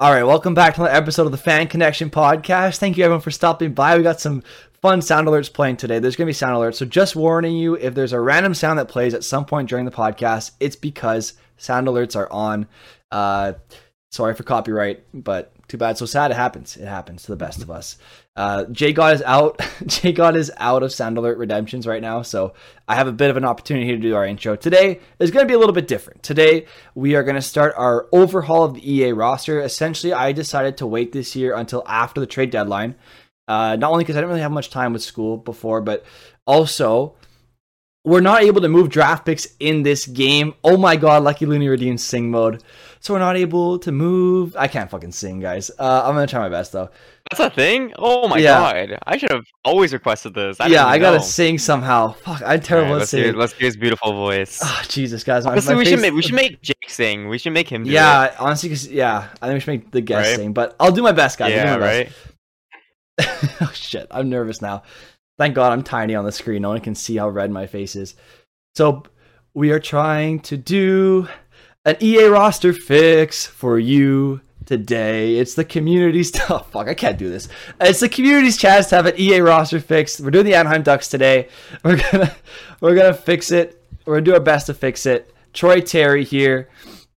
All right, welcome back to another episode of the Fan Connection podcast. Thank you everyone for stopping by. We got some fun sound alerts playing today. There's going to be sound alerts, so just warning you if there's a random sound that plays at some point during the podcast, it's because sound alerts are on. Uh, sorry for copyright, but too bad. So sad. It happens. It happens to the best of us. Uh, J God is out. J God is out of Sound Alert Redemptions right now, so I have a bit of an opportunity to do our intro. Today is going to be a little bit different. Today we are going to start our overhaul of the EA roster. Essentially, I decided to wait this year until after the trade deadline. Uh, not only because I didn't really have much time with school before, but also we're not able to move draft picks in this game. Oh my god, Lucky Looney redeemed sing mode. So we're not able to move. I can't fucking sing, guys. Uh, I'm gonna try my best though. That's a thing? Oh my Yeah. god. I should have always requested this. I yeah, I gotta know. sing somehow. Fuck, I'm terrible at let's, hear, singing. let's hear his beautiful voice. Ah, Jesus, guys. My, Honestly, my we face- should make we should make Jake sing. We should make him do it. Yeah, honestly, cause yeah, I think we should make the guest Right? sing, but I'll do my best, guys. I'll do Yeah, my best. right? oh shit, I'm nervous now. Thank God I'm tiny on the screen. No one can see how red my face is. So we are trying to do an EA roster fix for you today. It's the community stuff. fuck, I can't do this. It's the community's chance to have an EA roster fix. We're doing the Anaheim Ducks today. We're gonna we're gonna fix it. We're gonna do our best to fix it. Troy Terry here.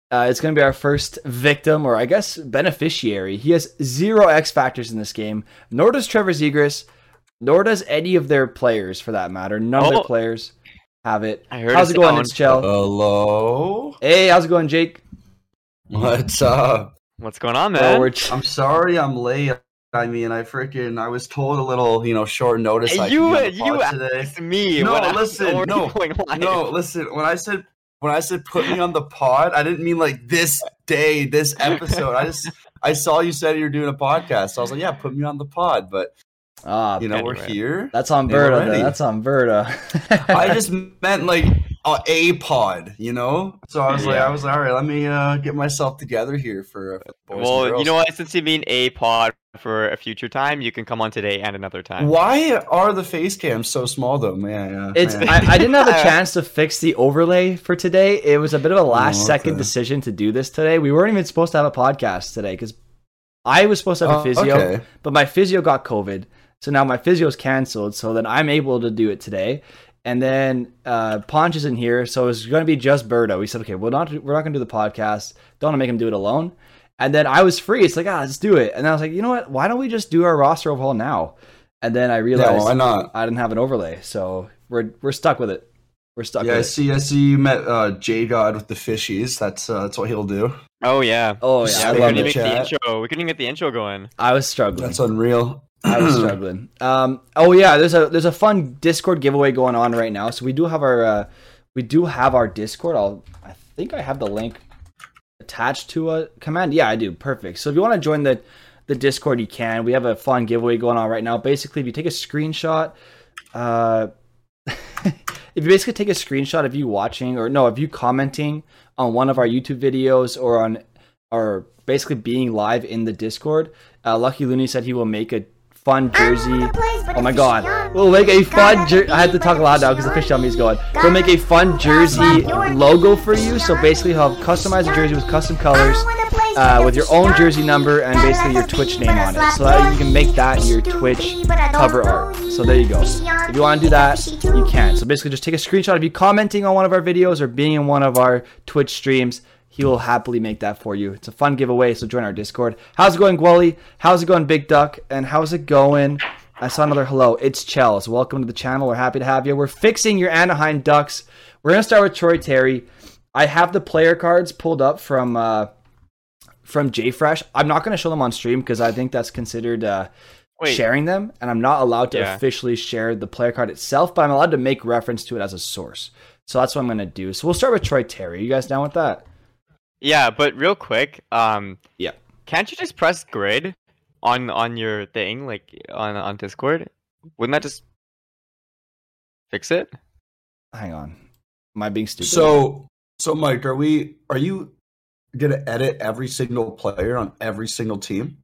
Uh, it's going to be our first victim, or I guess beneficiary. He has zero X factors in this game, nor does Trevor Zegras, nor does any of their players, for that matter. None of their Oh. players have it. I heard How's it going, sound. It's Chell? Hello. hey, how's it going, Jake? What's up? What's going on, man? we're I'm sorry I'm late. I mean, I freaking I was told a little, you know, short notice. Hey, I you could be on you pod today. asked me. No, what I- listen, no. No, listen. When I said when I said put me on the pod, I didn't mean like this day, this episode. I just I saw you said you were doing a podcast. So I was like, yeah, put me on the pod. But ah, you know, we're here. that's on Hey, Verta. we're then. ready. That's on Verta. I just meant like uh, a pod, you know. So I was like, I was like, all right, let me uh, get myself together here for uh, boys and Well, you know what? Since you mean a pod for a future time, you can come on today and another time. Why are the face cams so small though, man? Yeah, It's man. I, I didn't have a chance to fix the overlay for today. It was a bit of a last Oh, second okay. decision to do this today. We weren't even supposed to have a podcast today because I was supposed to have a Oh, physio, okay. but my physio got COVID. So now my physio's canceled. So then I'm able to do it today. And then uh, Ponch is in here, so it's going to be just Berto. We said, okay, we're not we're not going to do the podcast. Don't want to make him do it alone. And then I was free. It's like, ah, let's do it. And I was like, you know what? Why don't we just do our roster overhaul now? And then I Yeah, realized why not? I didn't have an overlay, so we're we're stuck with it. We're stuck Yeah, I with it. see. I see you met uh, J God with the fishies. That's uh, that's what he'll do. Oh yeah. Oh yeah, Yeah, I we love couldn't it. even get the intro. We couldn't even get the intro going. I was struggling. That's unreal. I was struggling. Um, oh yeah, there's a there's a fun Discord giveaway going on right now. So we do have our uh, we do have our Discord. I'll I think I have the link attached to a command. Yeah, I do. Perfect. So if you want to join the the Discord, you can. We have a fun giveaway going on right now. Basically, if you take a screenshot, uh, if you basically take a screenshot of you watching or no, of you commenting on one of our YouTube videos or on or basically being live in the Discord, uh, Lucky Looney said he will make a fun jersey. Oh my god. We'll make a fun jersey. I had to talk loud now because the fish me is going. We'll make a fun jersey logo for you. So basically, you'll have customized a jersey with custom colors, uh, with your own jersey number and basically your Twitch name on it. So that you can make that your Twitch cover art. So there you go. If you want to do that, you can. So basically, just take a screenshot of you commenting on one of our videos or being in one of our Twitch streams. He will happily make that for you. It's a fun giveaway, so join our Discord. How's it going, Gwally? How's it going, Big Duck? And how's it going? I saw another hello. It's Chell. So welcome to the channel. We're happy to have you. We're fixing your Anaheim Ducks. We're gonna start with Troy Terry. I have the player cards pulled up from uh, from JFresh. I'm not gonna show them on stream because I think that's considered uh, Wait. sharing them, and I'm not allowed to Yeah. officially share the player card itself, but I'm allowed to make reference to it as a source. So that's what I'm gonna do. So we'll start with Troy Terry. You guys down with that? Yeah, but real quick, um, Yeah. can't you just press grid on on your thing, like on on Discord? Wouldn't that just fix it? Hang on. Am I being stupid? So, so Mike, are we? Are you gonna edit every single player on every single team?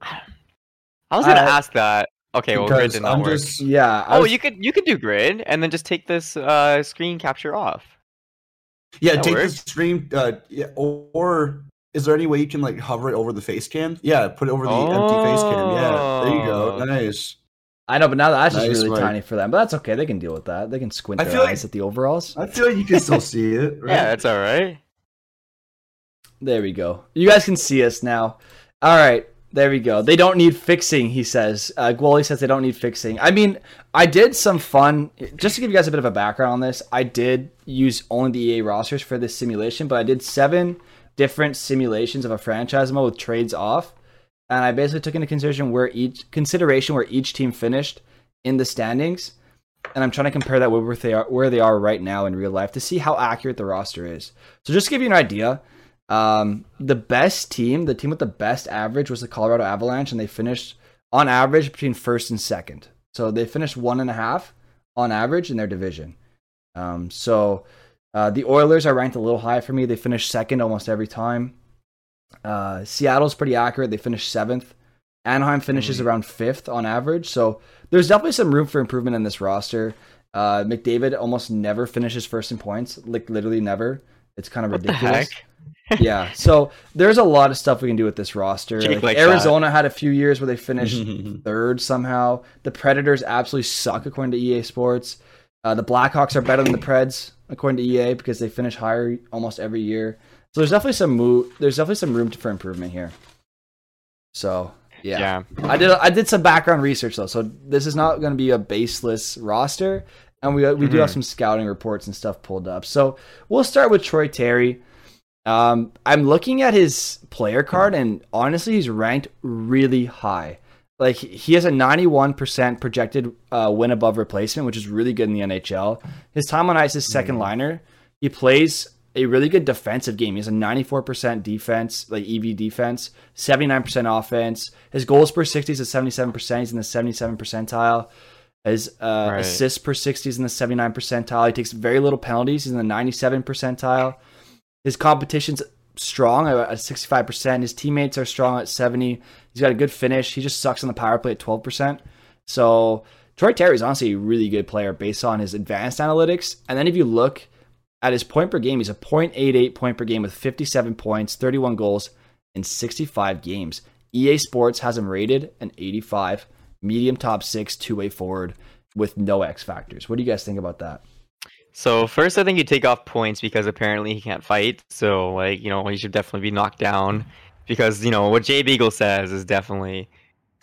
I was gonna Uh, ask that. Okay, well, grid did not I'm work. just yeah. I Oh, was- you could you could do grid and then just take this uh screen capture off. Yeah. that take works. the stream. Uh, yeah, or is there any way you can like hover it over the face cam? Yeah, put it over the empty face cam. Yeah, there you go. Oh. Nice. I know, but now that's just Nice, really Mike. tiny for them. But that's okay. They can deal with that. They can squint I their feel like- eyes at the overalls. I feel like you can still see it. Right? Yeah, that's all right. There we go. You guys can see us now. All right. There we go. They don't need fixing, he says. Uh, Gwoli says they don't need fixing. I mean, I did some fun, just to give you guys a bit of a background on this, I did use only the EA rosters for this simulation, but I did seven different simulations of a franchise mode with trades off. And I basically took into consideration where each consideration where each team finished in the standings. And I'm trying to compare that with where they are where they are right now in real life to see how accurate the roster is. So just to give you an idea, um, the best team, the team with the best average was the Colorado Avalanche, and they finished on average between first and second. So they finished one and a half on average in their division. Um, so uh, the Oilers are ranked a little high for me. They finished second almost every time. Uh, Seattle's pretty accurate. They finished seventh. Anaheim finishes Mm. around fifth on average. So there's definitely some room for improvement in this roster. Uh, McDavid almost never finishes first in points, like literally never. It's kind of What the ridiculous heck? yeah. So there's a lot of stuff we can do with this roster. Like, like Arizona had a few years where they finished third somehow. The Predators absolutely suck according to EA Sports. Uh, the Blackhawks are better than the Preds according to EA because they finish higher almost every year. So there's definitely some move. There's definitely some room for improvement here. So yeah. Yeah. I did I did some background research though, so this is not going to be a baseless roster, and we we do have Mhm. some scouting reports and stuff pulled up. So we'll start with Troy Terry. Um, I'm looking at his player card, and honestly, he's ranked really high. Like he has a 91% projected uh, win above replacement, which is really good in the NHL. His time on ice is second liner. He plays a really good defensive game. He has a 94% defense, like EV defense, 79% offense. His goals per 60 is at 77%. He's in the 77 percentile. His uh, Right. assists per 60 is in the 79 percentile. He takes very little penalties. He's in the 97 percentile. His competition's strong at 65%. His teammates are strong at 70. He's got a good finish. He just sucks on the power play at 12%. So Troy Terry is honestly a really good player based on his advanced analytics. And then if you look at his point per game, he's a 0.88 point per game with 57 points, 31 goals in 65 games. EA Sports has him rated an 85, medium top six, two way forward with no X factors. What do you guys think about that? So first, I think you take off points because apparently he can't fight. So like you know he should definitely be knocked down because you know what Jay Beagle says is definitely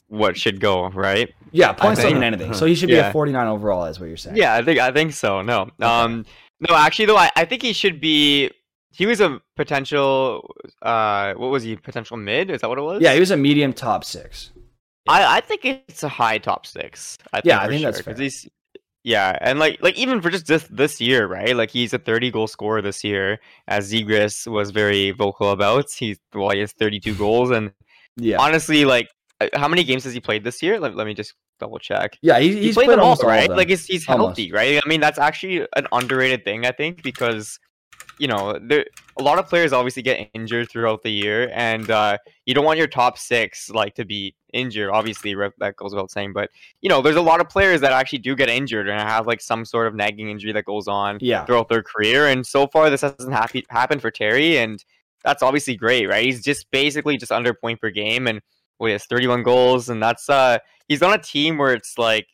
what should go right. Yeah, points don't mean anything. So he should be Yeah. a 49 overall, is what you're saying. Yeah, I think I think so. No, um, no, actually though, I, I think he should be. He was a potential. Uh, what was he? Potential mid? Is that what it was? Yeah, he was a medium top six. I, I think it's a high top six. I think Yeah, I for think that's fair. He's, yeah, and like like even for just this this year, right? Like he's a thirty goal scorer this year, as Zegras was very vocal about. He's well, he has thirty two goals, and Yeah. honestly, like uh, how many games has he played this year? Let, let me just double check. Yeah, he, He he's played, played them all, right? all. Like he's he's Almost. healthy, right? I mean, that's actually an underrated thing, I think, because you know there a lot of players obviously get injured throughout the year, and uh, you don't want your top six like to be injured. Obviously, that goes without saying, but you know, there's a lot of players that actually do get injured and have like some sort of nagging injury that goes on yeah. throughout their career. And so far, this hasn't happy, happened for Terry, and that's obviously great, right? He's just basically just under point per game, and well, he has 31 goals, and that's uh, he's on a team where it's like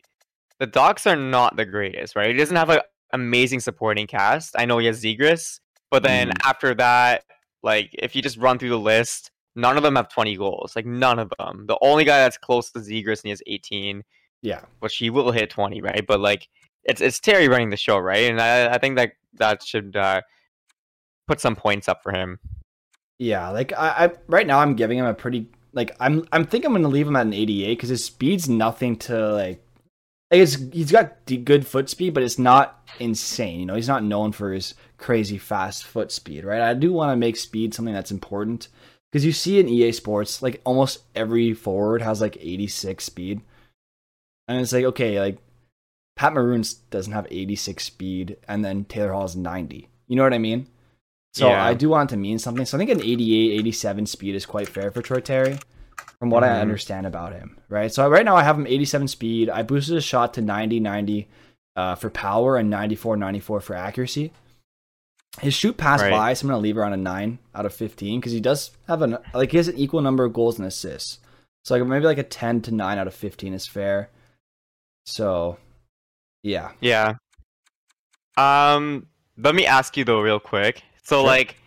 the Ducks are not the greatest, right? He doesn't have an amazing supporting cast. I know he has Zegras, but then after that, like if you just run through the list, none of them have 20 goals. Like none of them. The only guy that's close to Zegras and he has 18 Yeah. which he will hit 20 right but like it's it's terry running the show right and i, I think that that should uh put some points up for him Yeah, like I, I right now I'm giving him a pretty like I'm I'm think I'm gonna leave him at an 88 because his speed's nothing to like. Like, It's, he's got good foot speed, but it's not insane. You know, he's not known for his crazy fast foot speed, right? I do want to make speed something that's important because you see in EA Sports, like almost every forward has like 86 speed, and it's like okay, like Pat Maroon doesn't have 86 speed, and then Taylor Hall is 90. You know what I mean? So Yeah. I do want to mean something. So I think an 88, 87 speed is quite fair for Troy Terry, from what I Mhm. understand about him. Right. So right now I have him 87 speed. I boosted his shot to 90, 90 uh, for power and 94, 94 for accuracy. his shoot pass Right. by, so I'm gonna leave around a nine out of fifteen because he does have an like he has an equal number of goals and assists. So like maybe like a ten to nine out of fifteen is fair. So, yeah, Yeah. Um, let me ask you though, real quick. So, Sure. like,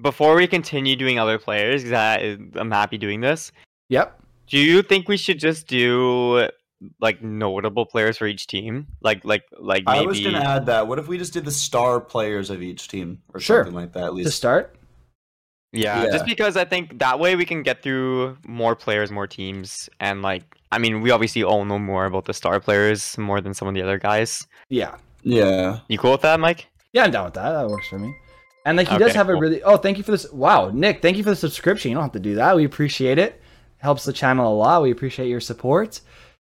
before we continue doing other players, because I, I'm happy doing this. yep. Do you think we should just do like notable players for each team? Like, like, like maybe. I was gonna add that. What if we just did the star players of each team or Sure. something like that? At least To least start, Yeah, Yeah. just because I think that way we can get through more players, more teams, and like, I mean, we obviously all know more about the star players more than some of the other guys. yeah, yeah. You cool with that, Mike? yeah, I'm down with that. That works for me. And like he does Okay, have a really oh, thank you for this. Wow, Nick, thank you for the subscription. You don't have to do that. We appreciate it. Helps the channel a lot. We appreciate your support.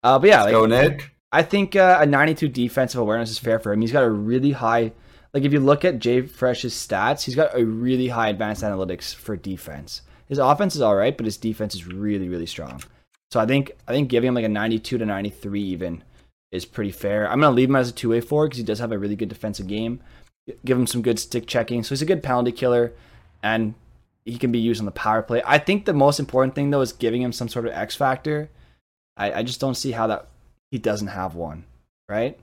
Uh, but yeah, like, Go Nick. I think uh, a 92 defensive awareness is fair for him. He's got a really high, like if you look at JFresh's stats, he's got a really high advanced analytics for defense. His offense is all right, but his defense is really, really strong. So I think I think giving him like a 92 to 93 even is pretty fair. I'm gonna leave him as a two way forward because he does have a really good defensive game. Give him some good stick checking, so he's a good penalty killer, and he can be used on the power play. I think the most important thing though is giving him some sort of X factor. I, I just don't see how that he doesn't have one, right?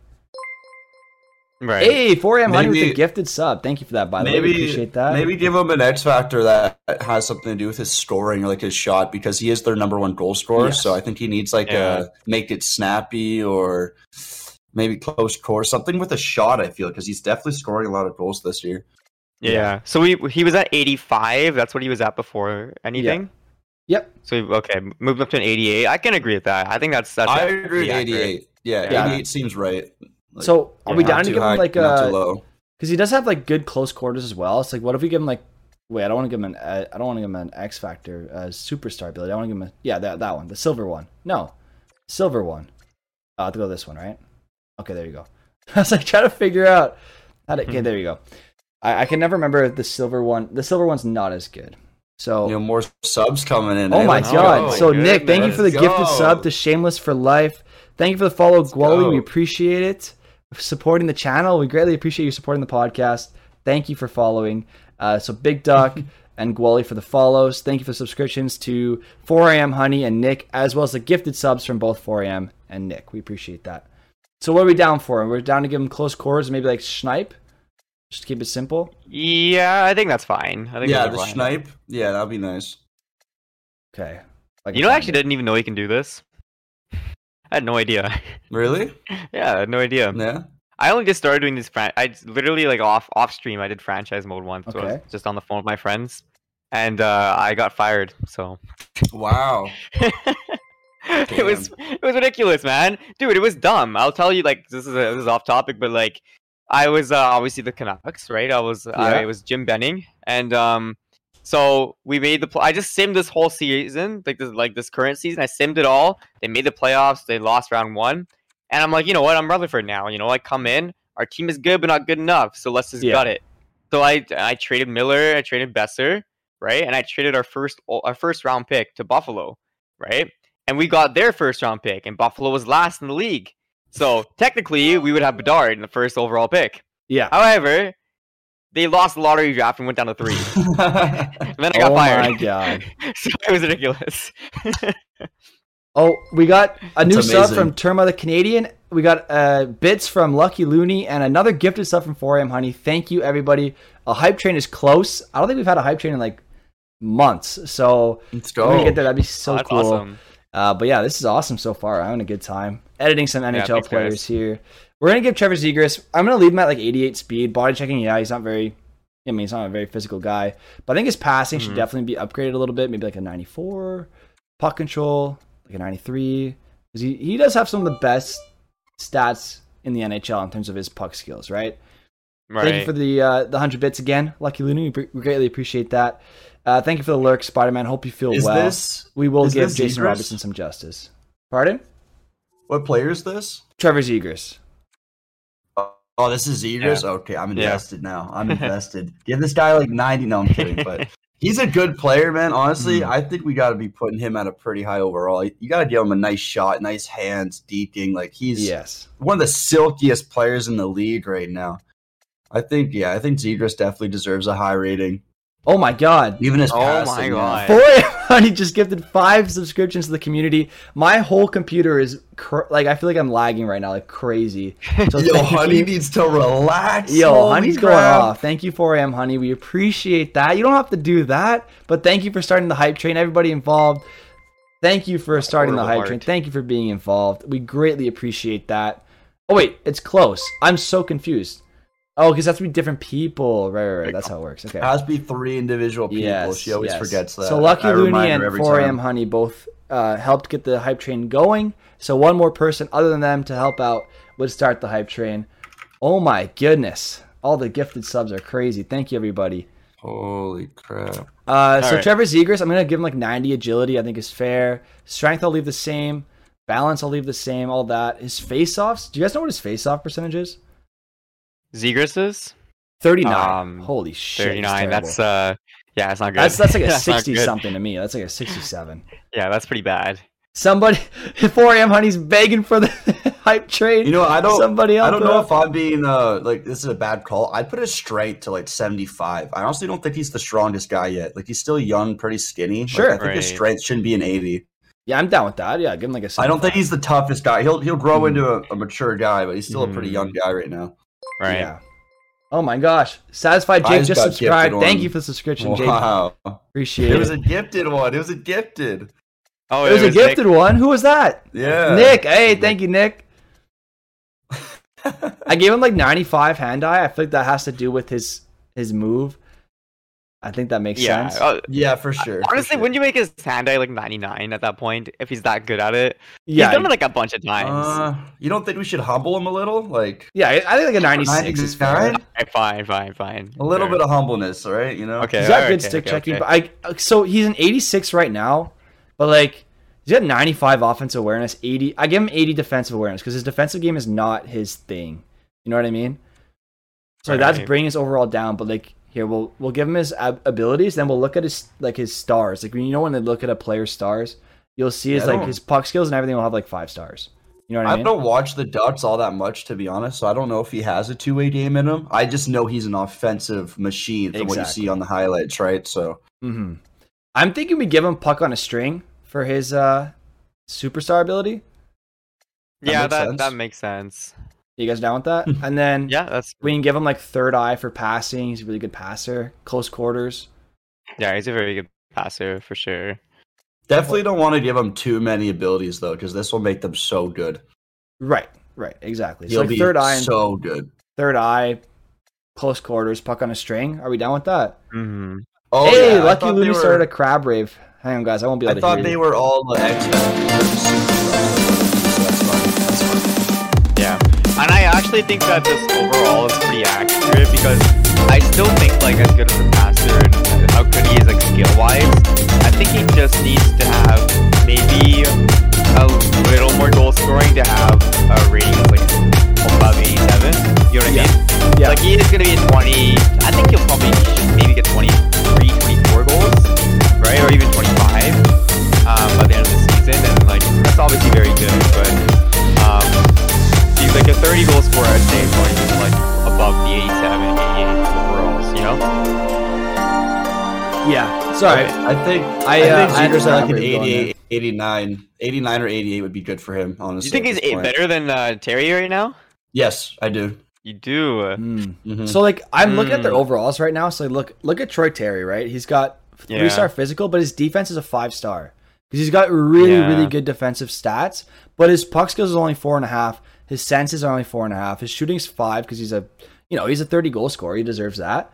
Right. Hey, 4am honey with a gifted sub. Thank you for that. By the way, Maybe appreciate that. Maybe give him an X factor that has something to do with his scoring or like his shot because he is their number one goal scorer. Yes. So I think he needs like Yeah. a make it snappy or maybe close core something with a shot. I feel because he's definitely scoring a lot of goals this year. Yeah. So we he was at 85. That's what he was at before anything. Yep. So okay, moved up to an 88. I can agree with that. I think that's that's I agree with 88. Yeah, Yeah. 88 seems right. Like, so are we yeah, down to too give him high, like not too a? low. Because he does have like good close quarters as well. It's like, what if we give him like? Wait, I don't want to give him an. Uh, I don't want to give him an X Factor uh, superstar ability. I want to give him a yeah that that one, the silver one. No, silver one. Uh, I have to go this one, right? Okay, there you go. I was like trying to figure out how to. Okay, Hmm. there you go. I, I can never remember the silver one. The silver one's not as good. So You know, more subs coming in. Oh eh? my Let's god! go. so Nick, thank you Let's for the gifted go. sub to Shameless for Life. Thank you for the follow, Gwali. go. We appreciate it. Supporting the channel, we greatly appreciate you supporting the podcast. Thank you for following. Uh, so Big Duck and Gwali for the follows. Thank you for subscriptions to 4am Honey and Nick, as well as the gifted subs from both 4am and Nick. We appreciate that. So what are we down for? We're down to give him close quarters, maybe like snipe, Just to keep it simple. Yeah, I think that's fine. I think Yeah, the snipe. Yeah, that'd be nice. Okay. Like You know, I actually didn't even know he can do this. I had no idea. Really? yeah, I had no idea. Yeah. I only just started doing this. Fran- I j- literally like off off stream. I did franchise mode once. So I was just on the phone with my friends, and uh, I got fired. So Wow. it was it was ridiculous, man. Dude, it was dumb. I'll tell you. Like this is a, this is off topic, but like I was uh, obviously the Canucks, right? I was I Yeah. was Jim Benning, and um, so we made the. Pl- I just simmed this whole season, like this like this current season. I simmed it all. They made the playoffs. They lost round one, and I'm like, you know what? I'm Rutherford now. You know, I come in. Our team is good, but not good enough. So let's just Yeah. gut it. So I I traded Miller. I traded Boeser, right? And I traded our first our first round pick to Buffalo, right? And we got their first round pick, and Buffalo was last in the league. So technically, we would have Bedard in the first overall pick. Yeah. However, they lost the lottery draft and went down to three. And then I got Oh fired. Oh my god. so it was ridiculous. Oh, we got a new That's sub amazing. from Terma the Canadian. We got uh, bits from Lucky Looney and another gifted sub from 4am Honey. Thank you, everybody. A hype train is close. I don't think we've had a hype train in like months. So Let's when we go. get there, that'd be so Oh, that's cool. awesome. Uh, but yeah, this is awesome so far. I'm having a good time editing some NHL thanks, players guys. here. We're gonna give Trevor Zegras. I'm gonna leave him at like 88 speed. Body checking, yeah, he's not very. I mean, he's not a very physical guy, but I think his passing should Mhm. definitely be upgraded a little bit. Maybe like a 94. Puck control, like a 93. Because he, he does have some of the best stats in the NHL in terms of his puck skills, right? Right. Thank you for the uh, the hundred bits again, Lucky Looney. We, pre- we greatly appreciate that. Uh, thank you for the lurk, Spider Man. Hope you feel Is well. this we will is give this Jason Zegras? Robertson some justice. Pardon? what player is this? Trevor Zegras. Oh, this is Zegras. Okay, I'm Yeah. invested now. I'm invested. Give this guy like 90. No, I'm kidding, but he's a good player, man. Honestly, Mm. I think we got to be putting him at a pretty high overall. You got to give him a nice shot, nice hands, deking. Like he's Yes. one of the silkiest players in the league right now. I think yeah, I think Zegras definitely deserves a high rating. Oh my god. Even his Oh passing, my. God. Four Honey just gifted five subscriptions to the community. My whole computer is cr- like I feel like I'm lagging right now, like crazy. So Yo, honey you. needs to relax. Yo, Holy honey's going off. Thank you, 4am honey. We appreciate that. You don't have to do that, but thank you for starting the hype train. Everybody involved. Thank you for starting the Portable hype train. Thank you for being involved. We greatly appreciate that. Oh wait, it's close. I'm so confused. Oh, because that's be different people. Right, right, right. That's how it works. Okay. Has to be three individual people. Yes, she always yes. forgets that. So Lucky I Looney and 4am. Honey both uh, helped get the hype train going. So one more person other than them to help out would start the hype train. Oh my goodness. All the gifted subs are crazy. Thank you, everybody. Holy crap! Uh, so right. Trevor Zegras, I'm gonna give him like 90 agility. I think is fair. Strength, I'll leave the same. Balance, I'll leave the same. All that. His face-offs. Do you guys know what his face-off percentage is? Zegras's 39. Um, Holy shit. 39. terrible. That's uh, yeah, it's not good. that's that's like a That's 60 something to me. That's like a 67. Yeah, that's pretty bad. Somebody, 4am honey's begging for the hype train. You know, I don't. Somebody else. I don't know if I'm being uh like this is a bad call. I'd put it straight to like 75. I honestly don't think he's the strongest guy yet. Like he's still young, pretty skinny. Like, Sure. I think his strength shouldn't be an 80. Yeah, I'm down with that. Yeah, give him like a. I don't think he's the toughest guy. He'll he'll grow Hmm. into a, a mature guy, but he's still a pretty Hmm. young guy right now. Right. Yeah. Oh my gosh, satisfied Jake just just subscribed. Thank you for the subscription, Jake. Wow. Appreciate It it. was a gifted one. It was a gifted. Oh, it was a gifted one. Who was that? Yeah. Nick. Hey, thank you, Nick. I gave him like 95 hand eye. I feel like that has to do with his his move. I think that makes Yeah. sense. uh, Yeah, for sure. for honestly, sure. wouldn't you make his hand eye like 99 at that point if he's that good at it? yeah, He's done it like a bunch of times. Uh, you don't think we should humble him a little? Like yeah. I think like a 96 is fair. 99? Alright, fine, fine, fine. a little Fair. bit of humbleness, all right? You know. Okay. He's got alright, good okay, stick okay, checking, okay. but I so he's an 86 right now, but like he's got 95 offensive awareness, 80. I give him 80 defensive awareness because his defensive game is not his thing. You know what I mean? So that's bringing his overall down. But like here, we'll we'll give him his ab- abilities, then we'll look at his like his stars. Like you know when they look at a player's stars, you'll see his Yeah, like his puck skills and everything will have like five stars. You know what I I mean? don't watch the Ducks all that much, to be honest. So I don't know if he has a two-way game in him. I just know he's an offensive machine from what you see on the highlights, right? So hmm I'm thinking we give him puck on a string for his uh superstar ability. That yeah, makes that sense. that makes sense. You guys down with that? and then Yeah, that's we can give him like third eye for passing. He's a really good passer. Close quarters. yeah, he's a very good passer for sure. definitely don't want to give him too many abilities though, because this will make them so good. Right, right, exactly. So He'll like be third eye, and so good. third eye, close quarters, puck on a string. Are we down with that? hmm Oh, hey, yeah, I Lucky thought were- started a crab rave. Hang on, guys. I won't be able I to thought hear they you. were all the X Men. I think that this overall is pretty accurate because I still think like as good as a passer and how good he is like skill wise, I think he just needs to have maybe a little more goal scoring to have a rating of like above 87. You know what I Yeah. mean? Yeah. Like he is gonna be at 20. I think he'll probably maybe get 23, 24 goals, right, or even 25 um, by the end of the season, and like that's obviously very good, but. Um, he's like a 30 goal scorer, I'd say, so he's like above the 87, 88 overalls, you know? Yeah. Sorry. I think I, I, uh, think I Zegras like where an 88, 89, 89 or 88 would be good for him, honestly. Do you think he's eight point. better than uh, Terry right now? Yes, I do. You do. Hmm. Mhm. So like I'm looking at their Mm. overalls right now. So look look at Troy Terry, right? He's got Yeah. three star physical, but his defense is a five star because he's got really Yeah. really good defensive stats. But his puck skills is only four and a half. His senses are only four and a half. His shooting's five because he's a you know he's a thirty goal scorer. He deserves that.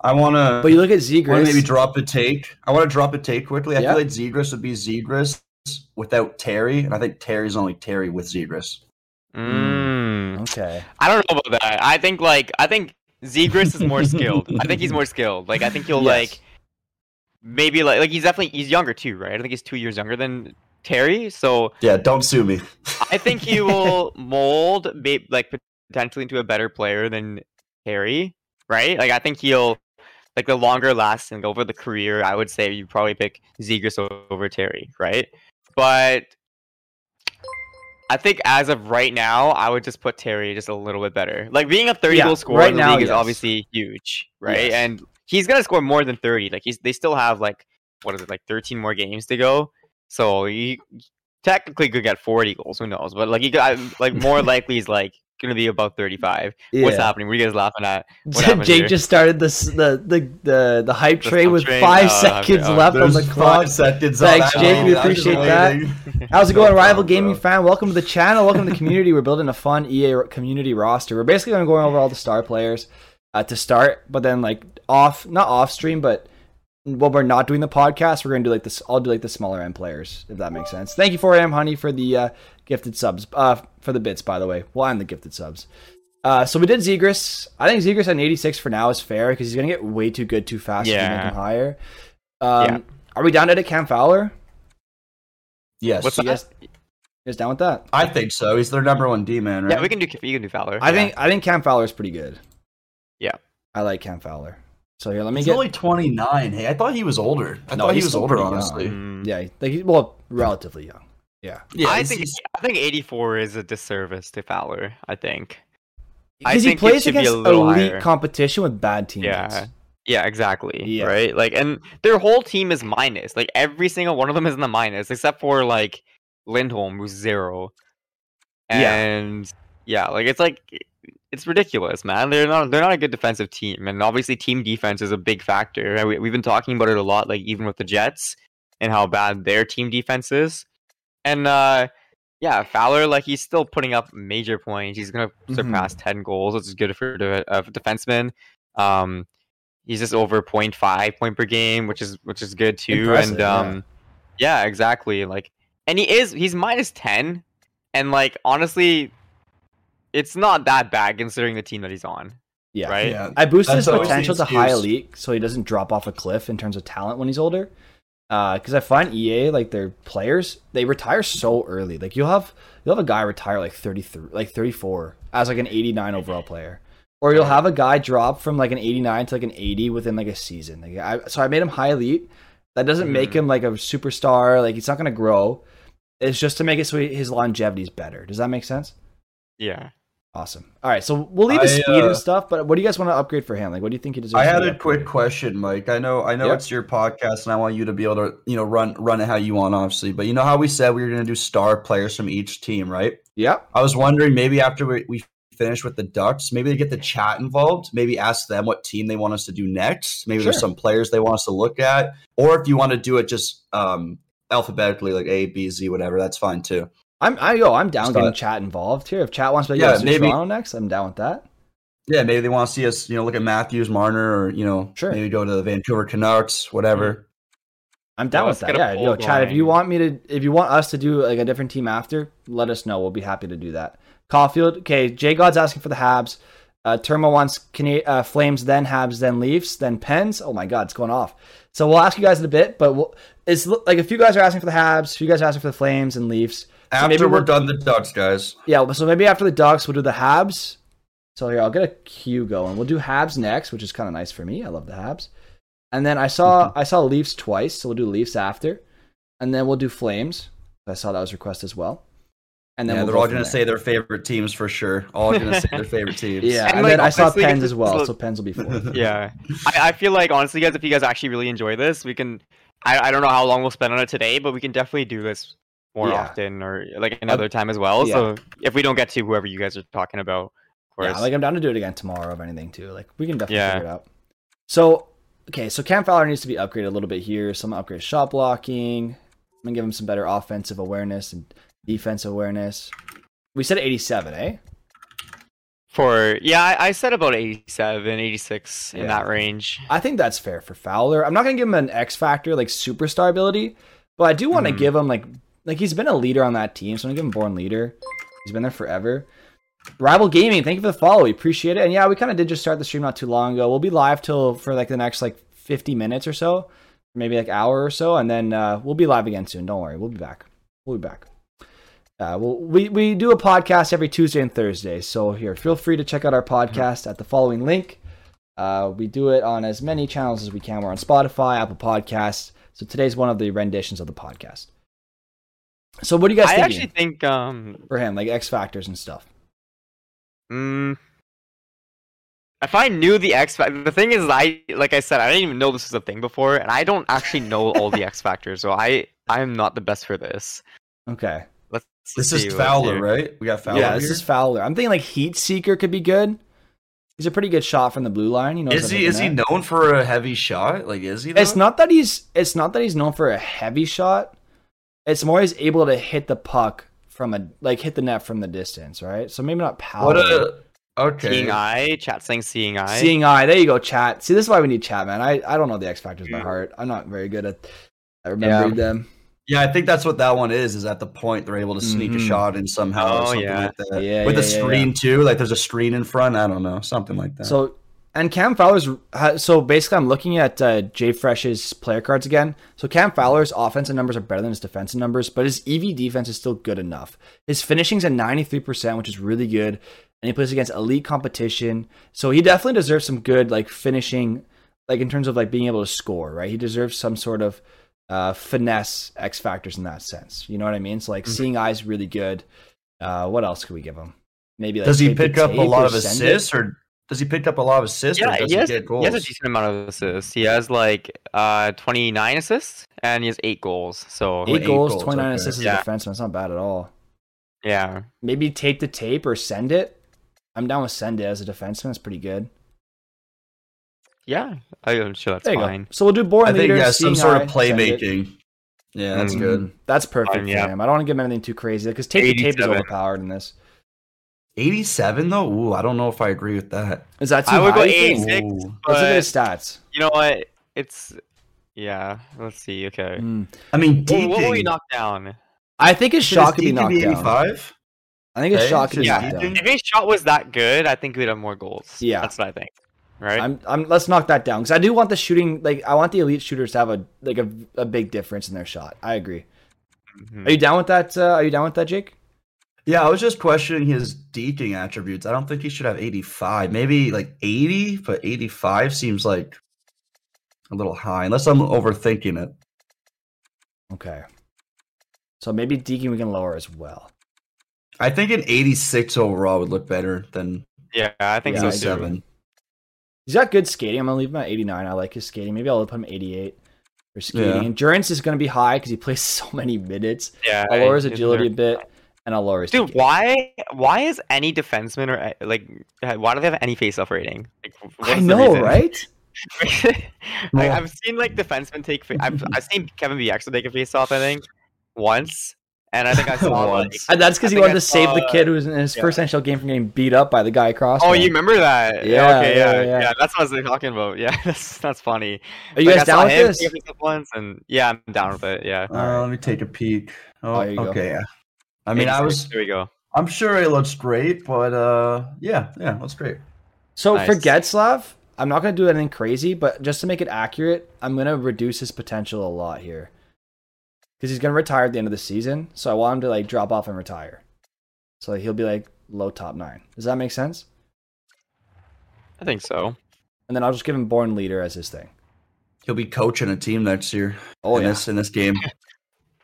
I want to. But you look at want to maybe drop a take. I want to drop a take quickly. I Yeah. feel like Zegras would be Zegras without Terry, and I think Terry's only Terry with Zegras. Mm. Okay. I don't know about that. I think like I think Zegras is more skilled. I think he's more skilled. Like I think he'll Yes. like maybe like like he's definitely he's younger too, right? I think he's two years younger than Terry. So Yeah, don't sue me. I think he will mold like potentially into a better player than Terry, right? Like I think he'll like the longer lasting over the career. I would say you probably pick Zegras o- over Terry, right? But I think as of right now, I would just put Terry just a little bit better. Like being a 30 Yeah, goal scorer right in the now, league is obviously huge, right? Yes. And he's gonna score more than 30. Like he's they still have like what is it like 13 more games to go. So he technically could get 40 goals. Who knows? But like he got like more likely he's like gonna be about 35. What's happening? What are you guys laughing at? What Jake here? just started this the the the, the hype The train hype with train? five Oh, seconds okay, oh. left on the clock. seconds. Thanks, that Jake, one. we appreciate that. How's it No going, Rival problem, Gaming bro. fan? Welcome to the channel. Welcome to the community. We're building a fun EA community roster. We're basically going to go over all the star players uh, to start, but then like off, not off stream, but when we're not doing the podcast, we're going to do like this. I'll do like the smaller end players, if that makes sense. Thank you for M Honey for the uh, gifted subs, uh, for the bits, by the way. Well, and the gifted subs. Uh, so we did Zegras. I think Zegras at an 86 for now is fair because he's going to get way too good too fast if you make Yeah. him higher. Um, Yeah. Are we down to Cam Fowler? Yes, What's You that? guys, you guys down with that? I think so. He's their number one D man, right? Yeah, we can do you can do Fowler. I yeah. think I think Cam Fowler is pretty good. Yeah. I like Cam Fowler. So here, let me He's get. only 29. Hey, I thought he was older. I No, thought he was older, pretty young. honestly. Mm. yeah, like he, well, relatively young. Yeah, Yeah, I think he's- I think 84 is a disservice to Fowler. I think. I because he think it plays be a against elite higher. competition with bad teams. Yeah. Yeah, exactly. Yeah. Right? Like and their whole team is minus. Like every single one of them is in the minus except for like Lindholm who's zero. Yeah. And yeah, like it's like it's ridiculous, man. They're not they're not a good defensive team and obviously team defense is a big factor. We, we've been talking about it a lot like even with the Jets and how bad their team defense is. And uh yeah, Fowler, like he's still putting up major points. He's gonna Mhm. surpass ten goals, which is good for a uh, defenseman. Um, he's just over 0.5 point per game, which is which is good too. Impressive, and yeah. um, yeah. exactly. Like, and he is he's minus ten, and like honestly, it's not that bad considering the team that he's on. Yeah. Right? yeah. I boosted That's his potential to high elite so he doesn't drop off a cliff in terms of talent when he's older. Because I find EA like their players they retire so early. Like you'll have you'll have a guy retire like thirty three, like thirty four as like an eighty nine overall player, or you'll have a guy drop from like an eighty nine to like an eighty within like a season. Like I, so I made him high elite. That doesn't make Mhm. him like a superstar. Like he's not gonna grow. It's just to make it so he, his longevity is better. Does that make sense? Yeah. Awesome. All right, so we'll leave the I, speed uh, and stuff. But what do you guys want to upgrade for him? Like, what do you think he deserves? I had a quick question, Mike. I know, I know Yeah. it's your podcast, and I want you to be able to, you know, run run it how you want, obviously. But you know how we said we were going to do star players from each team, right? Yep. I was wondering maybe after we, we finish with the Ducks, maybe they get the chat involved. Maybe ask them what team they want us to do next. Maybe there's some players they want us to look at, or if you want to do it just um, alphabetically, like A, B, Z, whatever, that's fine too. I'm I yo, I'm down Just getting chat involved here. If chat wants to Yeah, yeah, maybe- Toronto next, I'm down with that. Yeah, maybe they want to see us, you know, look at Matthews, Marner, or you know, Sure. maybe go to the Vancouver Canucks, whatever. I'm down Yeah, with that. Yeah, yo, poll chat. If you want me to, if you want us to do like a different team after, let us know. We'll be happy to do that. Caufield. Okay, Jay God's asking for the Habs. Uh, Termo wants Cana- uh, Flames, then Habs, then Leafs, then Pens. Oh my God, it's going off. So we'll ask you guys in a bit, but we'll, it's like a few guys are asking for the Habs, a few guys are asking for the Flames and Leafs. So After maybe we're we'll- done the Ducks, guys. Yeah, so maybe after the Ducks, we'll do the Habs. So here, I'll get a queue going. We'll do Habs next, which is kind of nice for me. I love the Habs. And then I saw mm-hmm. I saw Leafs twice, so we'll do Leafs after, and then we'll do Flames. I saw that was requested as well. And then yeah, we'll they're go all going to say their favorite teams for sure. All going to say their favorite teams. yeah. And, And, like, then I saw Pens as well, it's- so Pens will be fourth. Yeah. I, I feel like honestly, guys, if you guys actually really enjoy this, we can. I, I don't know how long we'll spend on it today, but we can definitely do this more Yeah. often or like another time as well. yeah. So if we don't get to whoever you guys are talking about, of course. Yeah, like I'm down to do it again tomorrow if anything too. Like we can definitely Yeah. figure it out. So okay, so Cam Fowler needs to be upgraded a little bit here. Some upgrade shot blocking. I'm gonna give him some better offensive awareness and defense awareness. We said 87, eh? For yeah, I, I said about 87, 86 Yeah. in that range. I think that's fair for Fowler. I'm not gonna give him an X factor like superstar ability, but I do want to Mhm. give him like like he's been a leader on that team, so I'm him born leader. He's been there forever. Rival Gaming, thank you for the follow. We appreciate it. And yeah, we kind of did just start the stream not too long ago. We'll be live till for like the next like 50 minutes or so, maybe like hour or so, and then uh, we'll be live again soon. Don't worry, we'll be back. We'll be back. Uh, well, we we do a podcast every Tuesday and Thursday. So here, feel free to check out our podcast at the following link. Uh, we do it on as many channels as we can. We're on Spotify, Apple Podcasts. So today's one of the renditions of the podcast. So what do you guys I think actually think um for him, like X factors and stuff? mm, if I knew the X factor, the thing is, I like I said, I didn't even know this was a thing before, and I don't actually know all the X factors, so I I am not the best for this. Okay. Let's This see is Fowler, right? We got Fowler. yeah, this here? is Fowler. I'm thinking like Heat Seeker could be good. He's a pretty good shot from the blue line. You know, Is he is he known for a heavy shot? Like is he? It's not that he's it's not that he's known for a heavy shot. It's more he's able to hit the puck from a like hit the net from the distance, right? So maybe not power. What a okay. Seeing eye, chat saying seeing eye. Seeing eye. There you go, chat. See, this is why we need chat, man. I, I don't know the X factors by heart. I'm not very good at at remembering them. Yeah, I think that's what that one is. Is at the point they're able to sneak Mhm. a shot in somehow Oh, or something yeah. like that. Yeah, With yeah, a yeah, screen too, like there's a screen in front. I don't know, something like that. So and Cam Fowler's so basically I'm looking at uh, JFresh's player cards again. So Cam Fowler's offensive numbers are better than his defensive numbers, but his EV defense is still good enough. His finishing's at 93%, which is really good, and he plays against elite competition. So he definitely deserves some good like finishing like in terms of like being able to score, right? He deserves some sort of uh finesse X factors in that sense. You know what I mean? So like Mhm. seeing eyes really good. Uh what else could we give him? Maybe like does he pick up a lot of send it? assists, or does he pick up a lot of assists, Yeah, or does he he, has, get he has a decent amount of assists. He has like uh 29 assists and he has eight goals. So Eight, eight goals, goals, 29 okay. assists Yeah. as a defenseman. That's not bad at all. yeah, Maybe tape the tape or send it. I'm down with send it as a defenseman. That's pretty good. yeah, I'm sure that's There you fine. go. So we'll do boring I think leader. yeah, some sort of playmaking. Yeah, that's Mhm. good. That's perfect Fine, for yeah. him. I don't want to give him anything too crazy because tape the tape is overpowered in this. 87 though. Ooh, I don't know if I agree with that. Is that too I would high? go 86. Ooh. Let's look at his stats. you know what? It's yeah. Let's see. Okay. Mm. I mean, What, deking. what will we knock down? I think his should his shot could be knocked down. 85? I think his Okay, shot could be should knocked down. If his shot was that good, I think we'd have more goals. Yeah. that's what I think. Right? I'm, I'm, let's knock that down because I do want the shooting. Like, I want the elite shooters to have a like a, a big difference in their shot. I agree. Mhm. Are you down with that? Uh, are you down with that, Jake? Yeah, I was just questioning his deking attributes. I don't think he should have 85. Maybe like 80, but 85 seems like a little high, unless I'm overthinking it. Okay. So maybe deking we can lower as well. I think an 86 overall would look better than yeah, I think Yeah, so I too. 87. He's got good skating. I'm gonna leave him at 89. I like his skating. Maybe I'll put him 88 for skating. Yeah. Endurance is gonna be high because he plays so many minutes. Yeah, I'll lower his agility a bit, and I'll lower his. Dude, skating. why? Why is any defenseman or uh, like why do they have any face-off rating? Like, I know, reason? right? I, I've seen like defensemen take. fa- I've I've seen Kevin Bieksa take a face-off. I think once, and I think I saw like. Once. And that's because I he wanted I to save the kid who was in his yeah. first NHL game from getting beat up by the guy across. Oh, from you remember that? Yeah, okay, yeah, yeah, yeah. yeah, That's what I was talking about. Yeah, that's that's funny. Are you Like, guys I down with this? take a face-off once, and yeah, I'm down with it. Yeah. Uh, let me take a peek. Oh, Oh, there you go. okay. Yeah. I mean, I was. There we go. I'm sure it looks great, but uh, yeah, yeah, looks great. So for Nice. Getzlaf, I'm not going to do anything crazy, but just to make it accurate, I'm going to reduce his potential a lot here. Because he's going to retire at the end of the season. So I want him to like drop off and retire. So he'll be like low top nine. Does that make sense? I think so. And then I'll just give him born leader as his thing. He'll be coaching a team next year. Oh, in yeah. this in this game.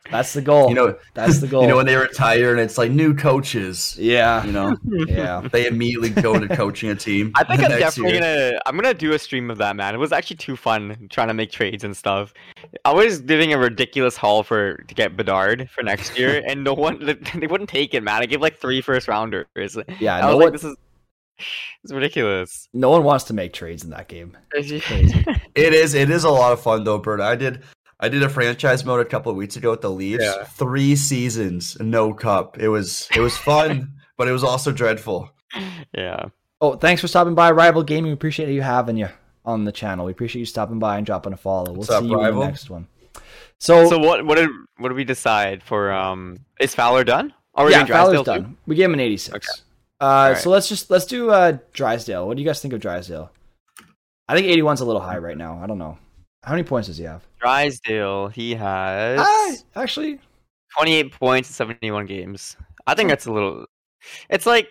That's the goal. You know, That's the goal. You know when they retire and it's like new coaches. yeah. You know, Yeah. they immediately go into coaching a team. I think I'm definitely year. gonna. I'm gonna do a stream of that, man. It was actually too fun trying to make trades and stuff. I was doing a ridiculous haul for to get Bedard for next year, and no one they wouldn't take it, man. I gave like three first rounders. Yeah. I No was one, like, this is it's ridiculous. no one wants to make trades in that game. Crazy. It is. It is a lot of fun though, Bert. I did. I did a franchise mode a couple of weeks ago with the Leafs. Yeah. Three seasons, no cup. It was. It was fun, but it was also dreadful. yeah. Oh, thanks for stopping by, Rival Gaming. We appreciate you having you on the channel. We appreciate you stopping by and dropping a follow. We'll What's see up, you in the next one. So, So what? What did what did we decide for? Um, is Fowler done? Oh, we're yeah, doing Drysdale Fowler's too? done. We gave him an 86. Okay. Uh, Alright. So let's just let's do uh, Drysdale. What do you guys think of Drysdale? I think 81's a little high right now. I don't know. How many points does he have? Drysdale, he has Ah, actually, 28 points in 71 games. I think that's a little. It's like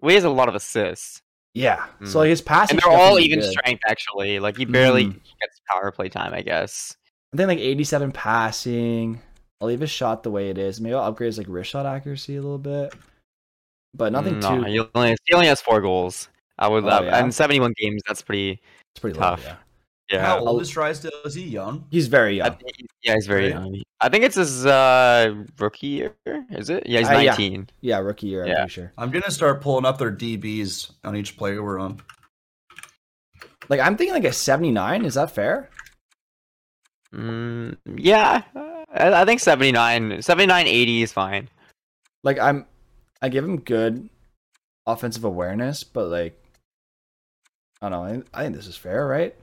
we has a lot of assists, yeah. So Mm. like his passing, and they're all even strength actually. Like he barely Mhm. gets power play time, I guess. I think like 87 passing. I'll leave his shot the way it is. Maybe I'll upgrade his like wrist shot accuracy a little bit, but nothing no, too. He only, he only has four goals. I would Oh, love, yeah? and 71 games. That's pretty. It's pretty low. tough. Yeah, Yeah, How old is Drysdale? Is he young? he's very young. think, yeah, he's very Right? young. I think it's his uh, rookie year. Is it? Yeah, he's Uh, 19. Yeah, rookie year. I'm Yeah. sure. I'm gonna start pulling up their DBs on each player we're on. Like I'm thinking like a 79. Is that fair? Mm, yeah, I, I think 79, 79, 80 is fine. Like I'm, I give him good offensive awareness, but like I don't know. I, I think this is fair, right?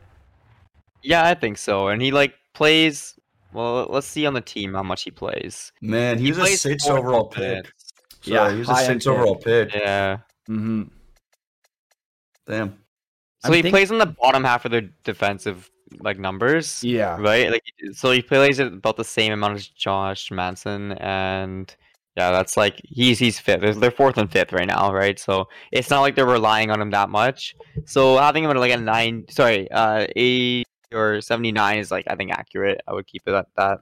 Yeah, I think so. And he like plays. Well, let's see on the team how much he plays. Man, he, was a plays six overall pick. Sorry, Yeah, he was a high-end six overall pick. Yeah. Mm-hmm. Damn. So I'm he plays on the bottom half of their defensive like numbers. Yeah. Right? Like so he plays at about the same amount as Josh Manson and yeah, that's like he's he's fifth. They're, fourth and fifth right now, right? So it's not like they're relying on him that much. So having him at like a nine sorry, uh eight or seventy nine is like I think accurate. I would keep it at that.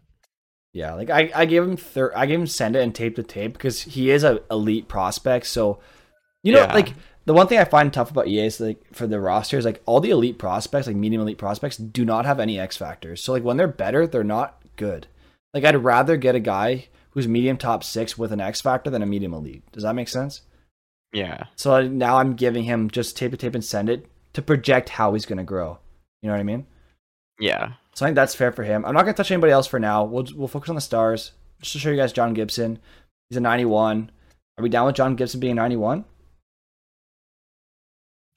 Yeah, like I, I gave him thir- I gave him send it and tape to tape because he is a elite prospect. So, you know, Yeah. like the one thing I find tough about EA is like for the roster is like all the elite prospects, like medium elite prospects, do not have any X factors. So like when they're better, they're not good. Like I'd rather get a guy who's medium top six with an X factor than a medium elite. Does that make sense? Yeah. So now I'm giving him just tape to tape and send it to project how he's going to grow. You know what I mean? Yeah. So I think that's fair for him. I'm not gonna touch anybody else for now. We'll we'll focus on the stars. Just to show you guys John Gibson. He's a 91. Are we down with John Gibson being 91?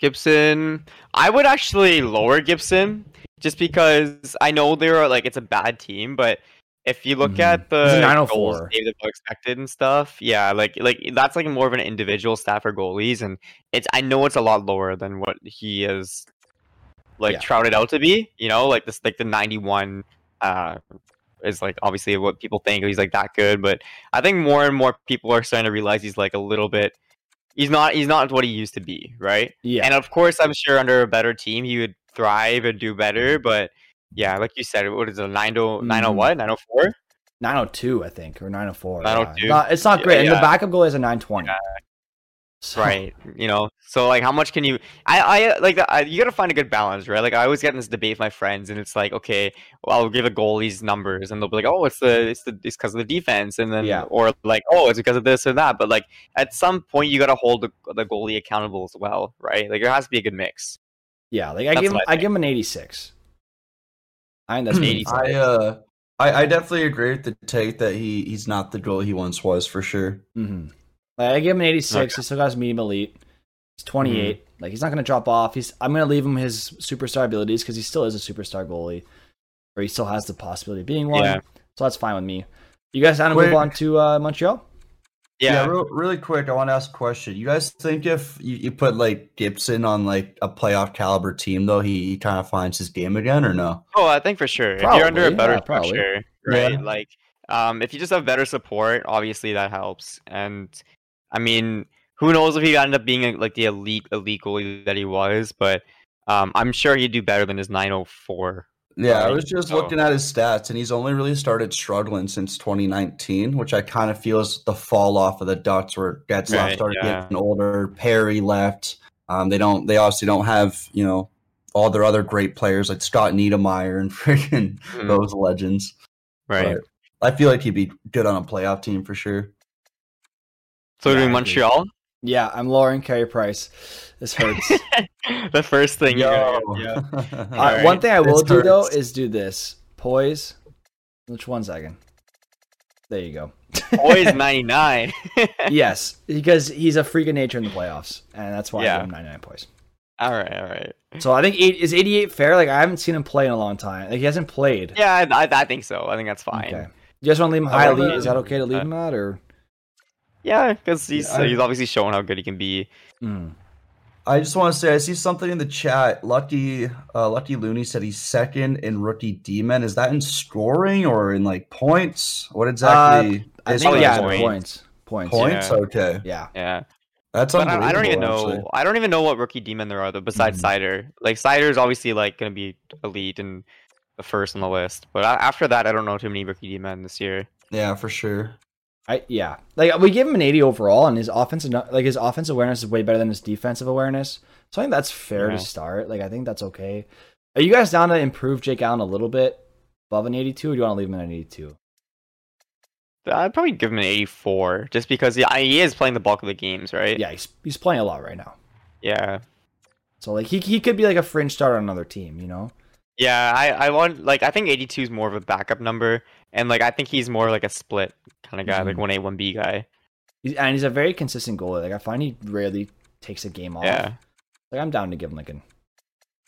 Gibson, I would actually lower Gibson just because I know they're like it's a bad team, but if you look Mhm. at the a goals 904. expected and stuff, yeah, like like that's like more of an individual stat for goalies, and it's I know it's a lot lower than what he is like Yeah. trouted out to be. You know, like this like the ninety one uh is like obviously what people think he's like that good, but I think more and more people are starting to realize he's like a little bit. He's not. He's not what he used to be, right? Yeah. And of course, I'm sure under a better team, he would thrive and do better. But yeah, like you said, what is it, 90, 90 Mhm. what? 904? 902, I think, or 904. 902? Yeah. Not, it's not Yeah, great. And the backup goal is a 920. So- Right. You know, so like, how much can you? I, I like, I, you gotta find a good balance, right? Like, I always get in this debate with my friends, and it's like, okay, well, I'll give a goalie's numbers, and they'll be like, oh, it's the, it's the, it's because of the defense, and then, Yeah. or like, oh, it's because of this or that. But like, at some point, you gotta hold the, the goalie accountable as well, right? Like, there has to be a good mix. Yeah, like I That's give him, I I give him an 86. I think that's Hmm. 86. I uh I, I definitely agree with the take that he he's not the goal he once was for sure. hmm Like, I give him an 86. He still got his medium elite. He's 28. Mm-hmm. Like he's not going to drop off. He's I'm going to leave him his superstar abilities because he still is a superstar goalie, or he still has the possibility of being one. Yeah. So that's fine with me. You guys want to move on to uh, Montreal? Yeah. real, really quick, I want to ask a question. You guys think if you, you put like Gibson on like a playoff caliber team, though, he, he kind of finds his game again, or no? Oh, I think for sure. if you're under a better yeah, probably. right? Yeah. Like, um, if you just have better support, obviously that helps. And I mean, who knows if he ended up being like the elite elite goalie that he was, but um, I'm sure he'd do better than his 904. Yeah, I was just so- looking at his stats, and he's only really started struggling since 2019, which I kind of feel is the fall off of the Ducks, where Getzlaf Right, started yeah. getting older, Perry left. Um, they don't, they obviously don't have, you know, all their other great players like Scott Niedermayer and freaking Mm, those legends. right. But I feel like he'd be good on a playoff team for sure. So Yeah, I doing. Montreal, Yeah, I'm lowering Carey Price. This hurts. the first thing. you're Yo. yeah. Uh, Alright, One thing I will this do though is do this. Poise. Which one second? There you go. Poise 99. yes, because he's a freak of nature in the playoffs, and that's why I Yeah. give him 99 poise. all right, all right. So I think eight is 88 fair. Like I haven't seen him play in a long time. Like he hasn't played. Yeah, I, I, I think so. I think that's fine. Okay. You guys want to leave him high I elite? Is that okay to leave him out or? Yeah, because he's Yeah, I- he's obviously shown how good he can be. Mm. I just want to say I see something in the chat. Lucky uh, Lucky Looney said he's second in rookie D-men. Is that in scoring or in like points? What exactly? I is think probably that? yeah, points. points. Points. points. Yeah. Okay, Yeah. Yeah. that's But I, unbelievable. I don't even know. actually. I don't even know what rookie D-men there are though, besides Mhm. Seider. Like Seider is obviously like gonna be elite, and the first on the list. But after that, I don't know too many rookie D men this year. Yeah, for sure. I yeah, like we give him an 80 overall, and his offensive like his offensive awareness is way better than his defensive awareness. So I think that's fair Yeah. to start. Like I think that's okay. Are you guys down to improve Jake Allen a little bit above an 82, or do you want to leave him at an 82? I'd probably give him an 84, just because he, he is playing the bulk of the games, right? Yeah, he's he's playing a lot right now. Yeah. So like he he could be like a fringe starter on another team, you know? Yeah, I, I want like I think 82 is more of a backup number, and like I think he's more like a split kind of guy, like Mhm. one A one B guy. And he's a very consistent goalie. Like I find he rarely takes a game off. Yeah. Like I'm down to give him like an,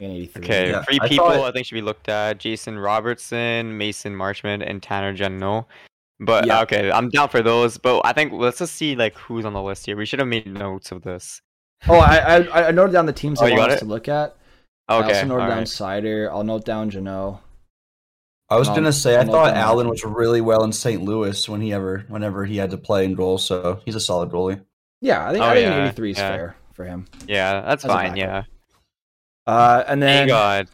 an 83. Okay, Yeah, three I people thought- I think should be looked at: Jason Robertson, Mason Marchment, and Tanner Jeannot. But Yeah. okay, I'm down for those. But I think let's just see like who's on the list here. We should have made notes of this. Oh, I, I I noted down the teams Oh, I you want us to look at. Okay, I Okay, also noted down alright. Seider. I'll note down Jeannot. I was No, gonna say I thought no. Allen was really well in St. Louis when he ever whenever he had to play in goal, so he's a solid goalie. Yeah, I think, Oh, I think yeah, an 83 is yeah. fair for him. Yeah, that's As fine. Yeah. Uh, and Thank then God.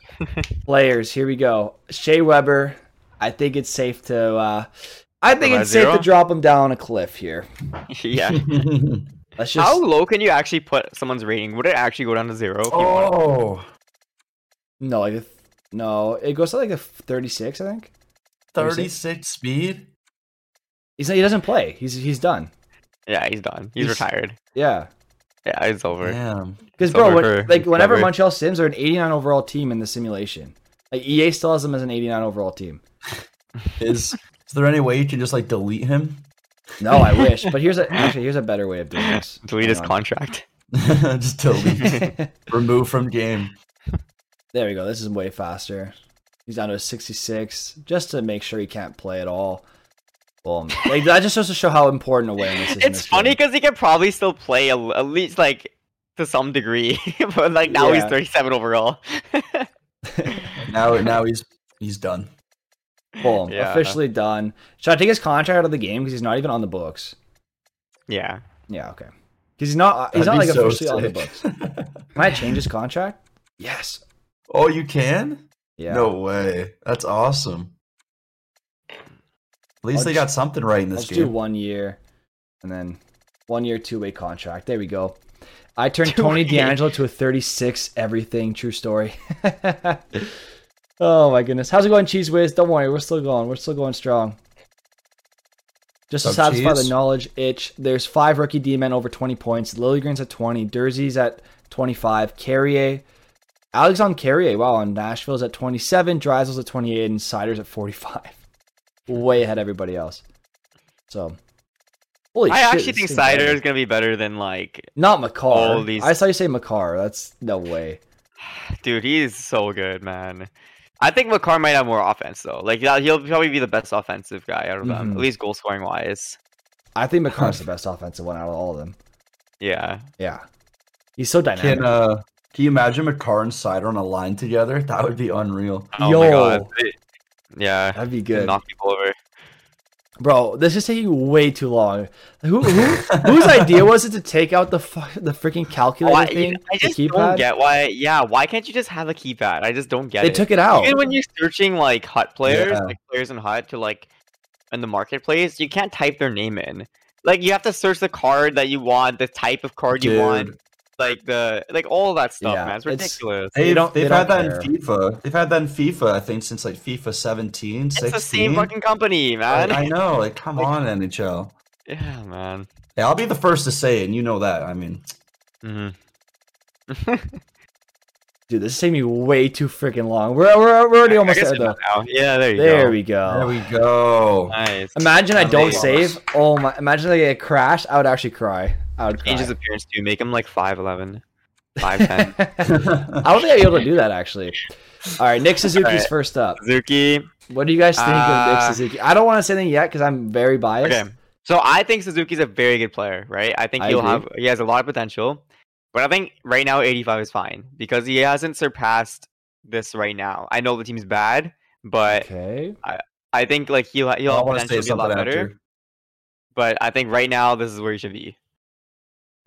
players. Here we go. Shea Weber. I think it's safe to. Uh, I think About it's safe to drop him down a cliff here. yeah. Let's just. How low can you actually put someone's rating? Would it actually go down to zero? If you oh, No, like a th- no, it goes to like a 36. I think 36 speed. he's he doesn't play. He's he's done. Yeah, he's done. He's, He's- retired. Yeah, Yeah, it's over. Damn. because bro, when, like whenever Weber. Montreal Sims are an 89 overall team in the simulation, like EA still has them as an 89 overall team. Is is there any way you can just like delete him? No, I wish, but here's a actually here's a better way of doing this. Delete his on. contract. just delete. Remove from game. There we go. This is way faster. He's down to a 66 just to make sure he can't play at all. Boom. Like that just goes to show how important awareness is. It's funny because he can probably still play a, at least like to some degree, but like now he's 37 overall. Now now he's he's done. Boom. Yeah. Officially done. Should I take his contract out of the game because he's not even on the books? yeah. Yeah. Okay. Because he's not. Uh, he's That'd not like so officially on the sick. books. Can I change his contract? Yes. Oh, you can? Yeah. No way. That's awesome. At least I'll they got something right in this Let's do game. one year, and then one year two way contract. There we go. I turned Two Tony. D'Angelo to a 36 everything. True story. oh my goodness. How's it going, Cheese Whiz? Don't worry, we're still going. We're still going strong. Just to up, satisfy the knowledge itch, there's five rookie D men over 20 points. Liljegren's at 20, Dursey's at 25, Carrier, Alexandre Carrier, wow, and Nashville's at 27, Drysdale's at 28, and Seider's at 45. Way ahead of everybody else. So, holy I shit, actually think thing's Seider is gonna be better than like, Not Makar. all these- I saw you say Makar. That's no way. dude, he's so good, man. I think Makar might have more offense though. Like he'll probably be the best offensive guy out of them, Mhm. at least goal scoring wise. I think Makar's the best offensive one out of all of them. Yeah. Yeah. He's so dynamic. Can uh can you imagine Makar and Seider on a line together? That would be unreal. Oh Yo. my god. Yeah. That'd be good. Knock people over. Bro, this is taking way too long. Who, who whose idea was it to take out the fu- the freaking calculator Why, thing? I the just don't keypad? get why. Yeah, why can't you just have a keypad? I just don't get it. They it. took it out. Even when you're searching like hut players, Yeah. like players in hut to like in the marketplace, you can't type their name in. Like you have to search the card that you want, the type of card you want, Dude. Like the like all that stuff, Yeah, man. It's it's- ridiculous. They They've, don't- they they've don't had that care. in FIFA. They've had that in FIFA, I think, since like FIFA 17, It's 16. the same fucking company, I, man. I know, like come on, NHL. yeah, man. Hey, I'll be the first to say it, and you know that. I mean, hmm Dude, this is taking me way too freaking long. We're, we're, we're already I almost guess there, though. now. Yeah, there you There go. There we go. there we go. Nice. Imagine I don't Amazing. save. Oh my! Imagine I get crashed. I would actually cry. I would. Change his appearance too. Make him like 5'11", 5'10". I don't think I'd be able to do that actually. All right, Nick Suzuki's Alright. first up. Suzuki. What do you guys think of Nick Uh, Suzuki? I don't want to say anything yet because I'm very biased. Okay. So I think Suzuki's a very good player, right? I think I he'll agree. have he has a lot of potential. But I think right now 85 is fine because he hasn't surpassed this right now. I know the team's bad, but Okay. I think like he'll he'll I have want to potential to be a lot better. after. But I think right now this is where he should be.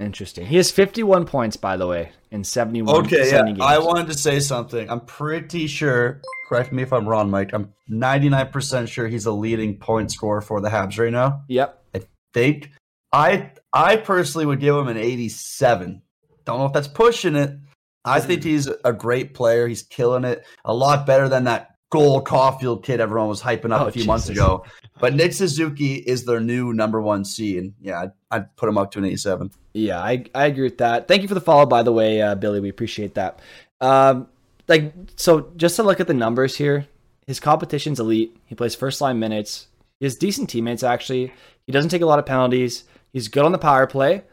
Interesting. He has 51 points, by the way, in 71 Okay, yeah. 70 games. I wanted to say something. I'm pretty sure. Correct me if I'm wrong, Mike. I'm 99% sure he's a leading point scorer for the Habs right now. Yep. I think I I personally would give him an 87. Don't know if that's pushing it. I think hmm. he's a great player. He's killing it. A lot better than that Cole Caufield kid everyone was hyping up Oh, a few months ago. But Nick Suzuki is their new number one C, and yeah, I'd, I'd put him up to an 87. Yeah, I, I agree with that. Thank you for the follow, by the way, uh, Billy. We appreciate that. Um, like, so just to look at the numbers here, his competition's elite. He plays first line minutes. He has decent teammates, actually. He doesn't take a lot of penalties. He's good on the power play.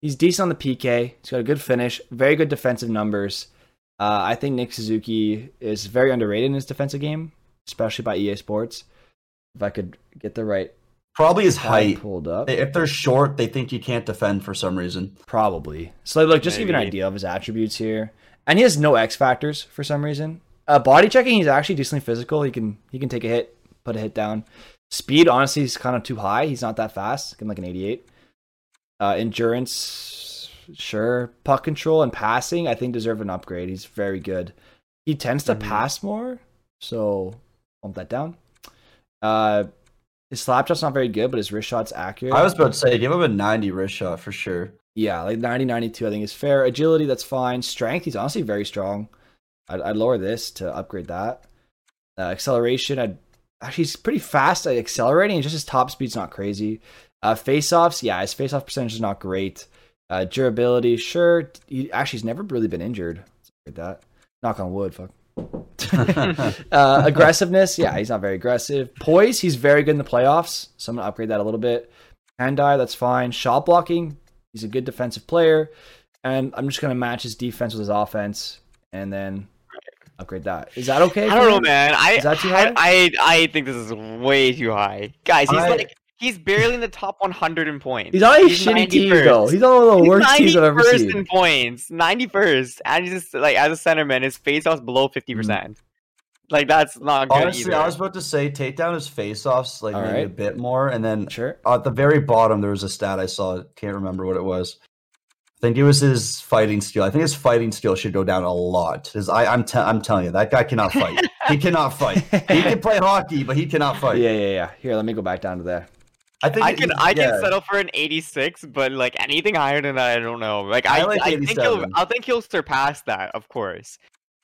He's decent on the PK. He's got a good finish, very good defensive numbers. Uh, I think Nick Suzuki is very underrated in his defensive game, especially by EA Sports. If I could get the right Probably his height. pulled up. If they're short, they think you can't defend for some reason. Probably. So look, just to give you an idea of his attributes here, and he has no X factors for some reason. Uh, body checking, he's actually decently physical. He can he can take a hit, put a hit down. Speed, honestly, is kind of too high. He's not that fast. Give him like an 88. Uh, endurance, sure. Puck control and passing, I think deserve an upgrade. He's very good. He tends to Mhm. pass more, so bump that down. Uh, his slap shot's not very good, but his wrist shot's accurate. I was about to say, give him a 90 wrist shot for sure. Yeah, like 90, 92, I think is fair. Agility, that's fine. Strength, he's honestly very strong. I'd, I'd lower this to upgrade that. Uh, acceleration, I'd actually he's pretty fast at accelerating. Just his top speed's not crazy. Uh, face offs, yeah, his face off percentage is not great. Uh, durability, sure. He actually he's never really been injured. Let's that. Knock on wood, fuck. uh, aggressiveness, yeah, he's not very aggressive. Poise, he's very good in the playoffs, so I'm gonna upgrade that a little bit. Hand eye, that's fine. Shot blocking, he's a good defensive player, and I'm just gonna match his defense with his offense, and then upgrade that. Is that okay? I don't know, man. I Is that too I. I I think this is way too high, guys. He's I- like he's barely in the top 100 in points. He's on a shitty team 91st. though. He's on one of the He's worst teams I've ever 91st seen. in points, 91st, and he's just like as a centerman, his faceoff's below 50 mm. percent. Like that's not good Honestly, either. I was about to say take down his face-offs like All maybe right. a bit more, and then Sure. at the very bottom there was a stat I saw. Can't remember what it was. I think it was his fighting skill. I think his fighting skill should go down a lot. His, I, I'm, te- I'm telling you, that guy cannot fight. he cannot fight. He can play hockey, but he cannot fight. Yeah, yeah, yeah. Here, let me go back down to there. I think I he- can I yeah. can settle for an 86, but like anything higher than that, I don't know. Like I I, like I think he'll 87. I think he'll surpass that, of course.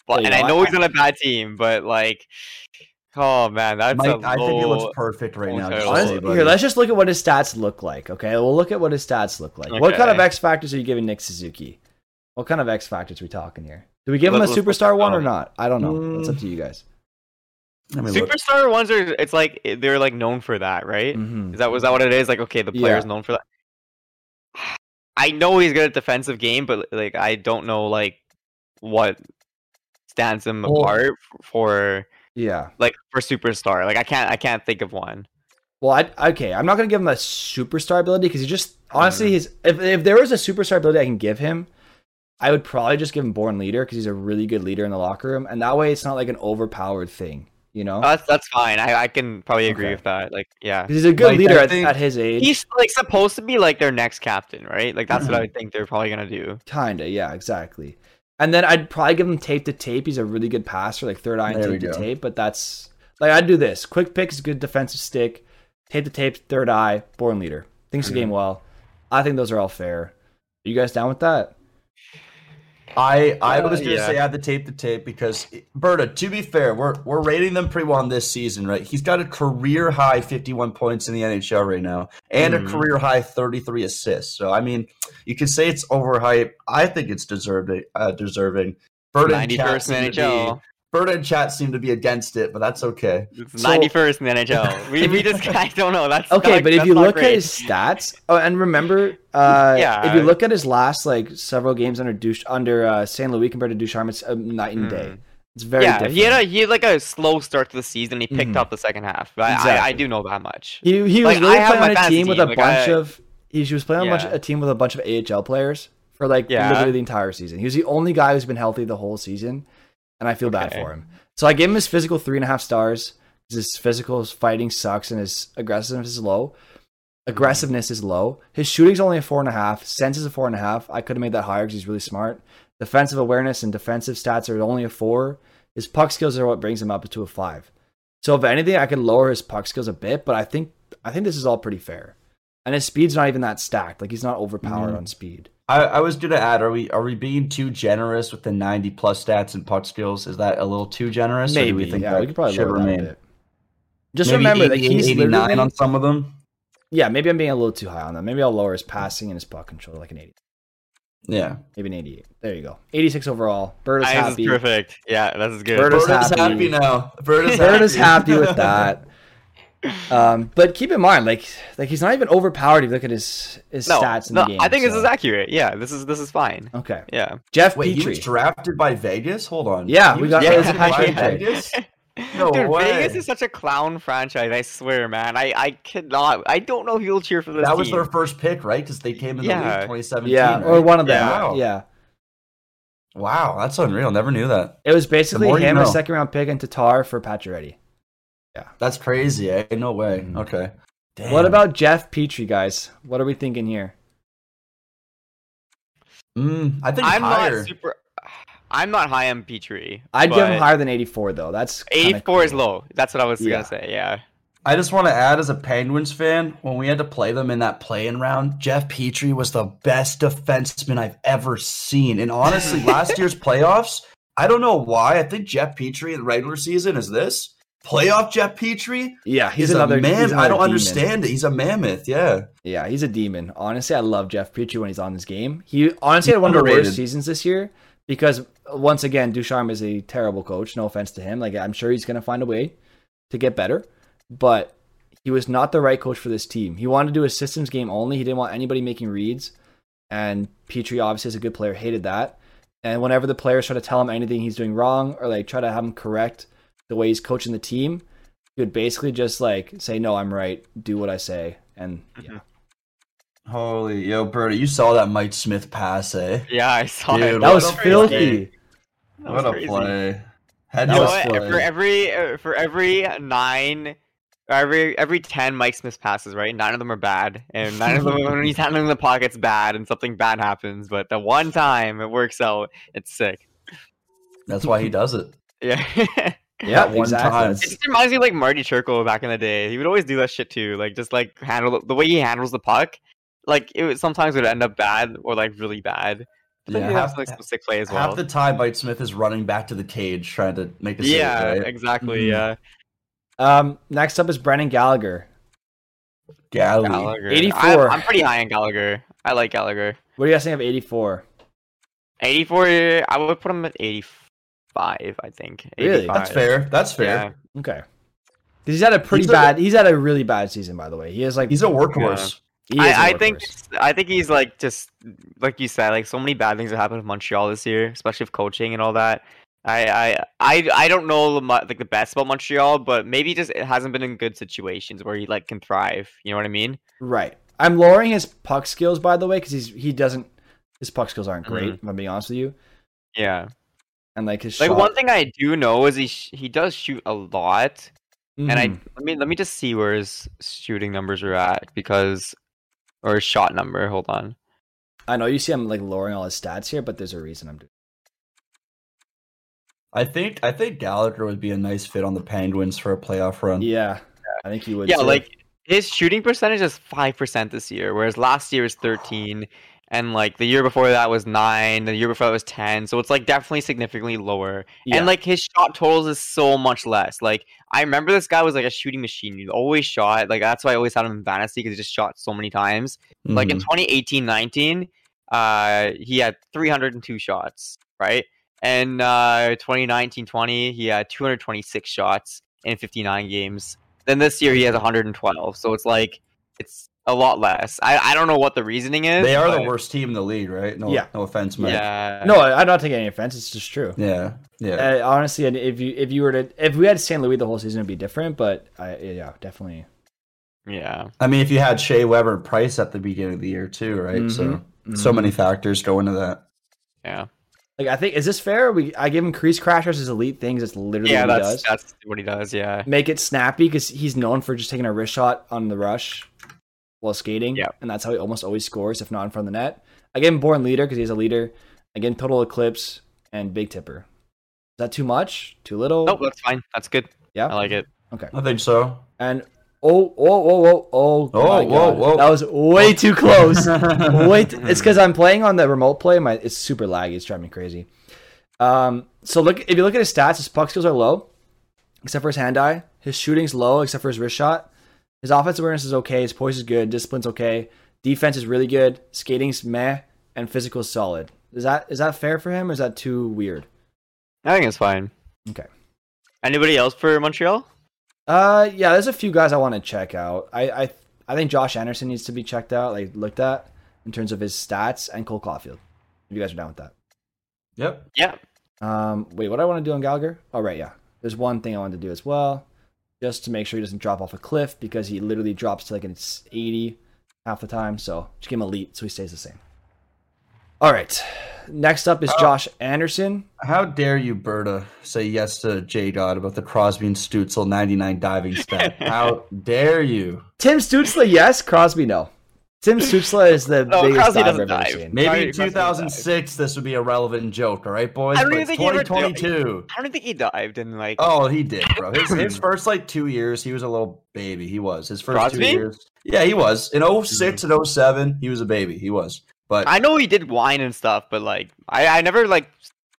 But Yeah, and I know, know I- he's on a bad team, but like, oh man, that's Mike, a I think he looks perfect right now. total. just to Honestly, say, buddy. here, let's just look at what his stats look like. Okay, we'll look at what his stats look like. What kind of X factors are you giving Nick Suzuki? What kind of X factors are we talking here? Do we give him a Let- let's look superstar one or not? I don't know. It's up Mm. to you guys. Me look. Superstar ones are it's like they're like known for that, right? Mhm. Is that was that what it is? Like okay, the player's Yeah. known for that. I know he's good at defensive game, but like I don't know like what stands him Well- apart for Yeah. like for superstar. Like I can't I can't think of one. Well, I, okay, I'm not gonna give him a superstar ability because he just honestly, he's if if there was a superstar ability I can give him, I would probably just give him born leader because he's a really good leader in the locker room, and that way it's not like an overpowered thing, you know? That's that's fine. I, I can probably agree Okay. with that. Like yeah, he's a good Like, leader I at, think- at his age. He's like supposed to be like their next captain, right? Like that's Mm-hmm. what I think they're probably gonna do. Kinda, yeah, exactly. And then I'd probably give him tape to tape. He's a really good passer, like third eye and There tape to tape. But that's like I'd do this: quick pick is a good defensive stick, tape to tape, third eye, born leader. Thinks the Mm-hmm. game well. I think those are all fair. Are you guys down with that? I I Uh, was gonna yeah. say add the tape to tape because Berta. To be fair, we're we're rating them pretty well on this season, right? He's got a career high 51 points in the NHL right now, and Mhm. a career high 33 assists. So I mean, you could say it's overhyped. I think it's deserved. Uh, deserving. Berta and Ninety Chat first in seem the to be- NHL. Berta and Chat seem to be against it, but that's okay. It's So- ninety first in the NHL. We, we just I don't know. That's Okay, not- but if you look great. at his stats, oh, and remember, uh, Yeah. if you look at his last like several games under Dush under uh, Saint Louis compared to Ducharme, it's a night and day. Mm. It's very yeah, different. he had a he had like a slow start to the season. He picked Mhm. up the second half. I, I, I do know that much. He he was Like, really playing on a fantasy team with a like, bunch I- of. He was playing on a, bunch, Yeah. a team with a bunch of AHL players for like Yeah. literally the entire season. He was the only guy who's been healthy the whole season, and I feel bad for him. So I gave him his physical three and a half stars. His physical fighting sucks and his aggressiveness is low. Aggressiveness is low. His shooting's only a four and a half. Sense is a four and a half. I could have made that higher because he's really smart. Defensive awareness and defensive stats are only a four. His puck skills are what brings him up to a five. So if anything, I could lower his puck skills a bit, but I think I think this is all pretty fair. And his speed's not even that stacked. Like he's not overpowered Mhm. on speed. I, I was gonna add, are we are we being too generous with the ninety plus stats and puck skills? Is that a little too generous? or do Maybe. we think yeah, that we could probably should lower that a remain? bit. Just Maybe remember that he's 89 on some of them. Yeah, maybe I'm being a little too high on that. Maybe I'll lower his passing and his puck control like an 80. Yeah, Maybe an 88. There you go. 86 overall. Bird is Nice, this happy. is perfect. Yeah, that's is good. Bird is Bird is happy. happy now. Bird is Bird is happy. happy with that. Um, but keep in mind, like, like he's not even overpowered. If you look at his his no, stats in no, the game. I think this is accurate. Yeah, this is this is fine. okay. Yeah. Jeff Wait, he was drafted by Vegas. Hold on. Yeah, He we was got- yeah, drafted it's by trade. Vegas. No Dude, way. Vegas is such a clown franchise. I swear, man. I I cannot. I don't know if you'll cheer for this. That was their first pick, right? Because they came in the Yeah. league 2017. yeah, right? or one of them. Yeah. Yeah. Wow, that's unreal. Never knew that. It was basically more you him, a second round pick, and Tatar for Pacioretty. That's crazy. Eh? No way. Mhm. Okay. Damn. What about Jeff Petry, guys? What are we thinking here? Mm, I think I'm higher. not super. I'm not high on Petry. I'd give him higher than 84, though. That's kinda 84 is low. That's what I was Yeah. gonna say. Yeah. I just want to add as a Penguins fan, when we had to play them in that play-in round, Jeff Petry was the best defenseman I've ever seen. And honestly, last year's playoffs, I don't know why. I think Jeff Petry in the regular season is this. Playoff Jeff Petry Yeah, he's another a man. he's I don't demon. understand it. He's a mammoth. Yeah. Yeah, he's a demon. Honestly, I love Jeff Petry when he's on this game. He honestly had one of the worst seasons this year because once again, Ducharme is a terrible coach. No offense to him. Like I'm sure he's gonna find a way to get better, but he was not the right coach for this team. He wanted to do a systems game only. He didn't want anybody making reads, and Petry obviously is a good player. Hated that. And whenever the players try to tell him anything he's doing wrong or like try to have him correct the way he's coaching the team, he would basically just like say, "No, I'm right. Do what I say." And yeah. Holy yo, Birdie, you saw that Mike Smith pass, eh? Yeah, I saw Dude, it. That was filthy. play. That was what a crazy. play. Head You know what? play. For every uh, for every nine, every every ten Mike Smith passes, right? Nine of them are bad, and nine of them when he's handling the pocket's bad, and something bad happens. But the one time it works out, it's sick. That's why he does it. Yeah. Yeah, one exactly. time. It just reminds me like Marty Turco back in the day. He would always do that shit too. Like just like handle the way he handles the puck. Like it would, sometimes it would end up bad or like really bad. But then Yeah, he half- like some sick play as Half well. the time, Mike Smith is running back to the cage trying to make a save. yeah, right? exactly. Mhm. Yeah. Um, next up is Brendan Gallagher. Galley. Gallagher. 84. I'm, I'm pretty high on Gallagher. I like Gallagher. What do you guys think of 84? 84. I would put him at 85. I think. Really? 85. That's fair. That's fair. Yeah. Okay. Because he's had a pretty He's a- bad. he's had a really bad season, by the way. He has like. He's a workhorse. he is a I, I think. I think he's like just like you said, like so many bad things that happened with Montreal this year, especially with coaching and all that. I I I, I don't know the, like the best about Montreal, but maybe just it hasn't been in good situations where he like can thrive. You know what I mean? right. I'm lowering his puck skills, by the way, because he's he doesn't. His puck skills aren't great. Mhm. If I'm being honest with you, Yeah. And like his Like shot, one thing I do know is he sh- he does shoot a lot, and I Mhm. let me let me just see where his shooting numbers are at because or his shot number. Hold on. I know you see I'm like lowering all his stats here, but there's a reason I'm doing. I think I think Gallagher would be a nice fit on the Penguins for a playoff run. Yeah, I think he would. yeah, too. like his shooting percentage is five percent this year, whereas last year was thirteen, and like the year before that was nine, the year before that was ten. So it's like definitely significantly lower. Yeah. And like his shot totals is so much less. Like I remember this guy was like a shooting machine. He always shot. Like that's why I always had him in fantasy because he just shot so many times. Like in Mhm. 2018-19, uh, he had 302 shots, right? And uh, 2019-20, he had 226 shots in 59 games. Then this year he has 112. So it's like it's a lot less. I, I don't know what the reasoning is. they are the worst team in the league, right? No, Yeah. no offense, Mike. Yeah. no, I- I'm not taking any offense. It's just true. yeah, yeah. Uh, honestly, and if you if you were to if we had St. Louis the whole season, it'd be different. But I yeah, definitely. Yeah. I mean, if you had Shea Weber and Price at the beginning of the year too, right? So Mhm. so many factors go into that. Yeah. Like I think is this fair? We I give him crease crashers as elite things. It's literally Yeah, what he that's does. that's what he does. Yeah. Make it snappy because he's known for just taking a wrist shot on the rush. While skating. Yeah. And that's how he almost always scores, if not in front of the net. I give him born leader because he's a leader. Again, total eclipse and big tipper. Is that too much? Too little? Nope, that's fine. That's good. Yeah. I like it. Okay. I think so. And oh, oh, oh, oh, oh, Oh, my whoa, God. whoa. That was way too close. Wait, it's because I'm playing on the remote play. My it's super laggy. It's driving me crazy. Um, so look if you look at his stats, his puck skills are low, except for his hand eye. His shooting's low, except for his wrist shot. His offensive awareness is okay. His poise is good. Discipline's okay. Defense is really good. Skating's meh, and physical is solid. Is that is that fair for him? or Is that too weird? I think it's fine. Okay. Anybody else for Montreal? Uh, yeah, there's a few guys I want to check out. I, I, I think Josh Anderson needs to be checked out, like looked at in terms of his stats, and Cole Caufield. If you guys are down with that. Yep. Yeah. Um, wait, what do I want to do on Gallagher? Oh, right, yeah. There's one thing I wanted to do as well, just to make sure he doesn't drop off a cliff because he literally drops to like an 80 half the time. So just give him elite so he stays the same. All right. Next up is Oh. Josh Anderson. How dare you, Berta, say yes to J Dot about the Crosby and Stützle 99 diving stat? How dare you? Tim Stützle, yes. Crosby, no. Tim Stützle is the No, biggest Crosby diver doesn't I've ever dive. seen. Maybe in 2006 this would be a relevant joke, all right, boys? I don't but even it's think he ever did. 2022. I don't think he dived in like. Oh, he did, bro. His, his first like two years, he was a little baby. He was his first Crosby? two years. Yeah, he was in 06 hmm. and 07. He was a baby. He was, but I know he did wine and stuff, but like I, I never like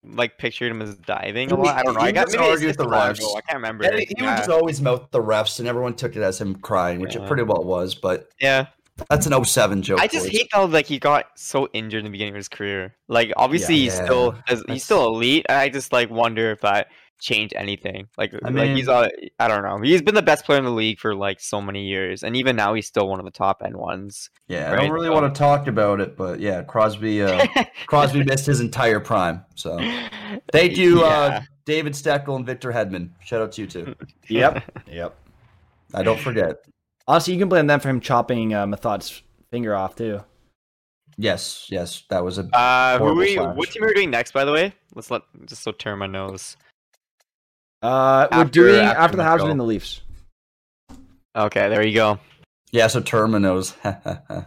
like pictured him as diving a lot. I don't know. he I got was maybe it's with the refs. I can't remember. and he he yeah. would just always mouth the refs, and everyone took it as him crying, which it pretty well was. But yeah. That's an 07 joke. I just hate how like he got so injured in the beginning of his career. Like obviously Yeah. he's Yeah. still he's still elite. I just like wonder if that changed anything. Like I like he's uh, I don't know. He's been the best player in the league for like so many years, and even now he's still one of the top end ones. Yeah, I don't really so- want to talk about it, but yeah, Crosby. Uh, Crosby missed his entire prime. So thank you, uh, David Steckel and Victor Hedman. Shout out to you too. Yep. yep. I don't forget. Honestly, you can blame them for him chopping uh, Methot's finger off too. Yes, yes, that was a. Uh, who are we? slash. What team are we doing next? By the way, let's let just so turn my nose. Uh, we're doing after after, the Habs Montreal. win the Leafs. Okay, there you go. Yeah, so Terminos.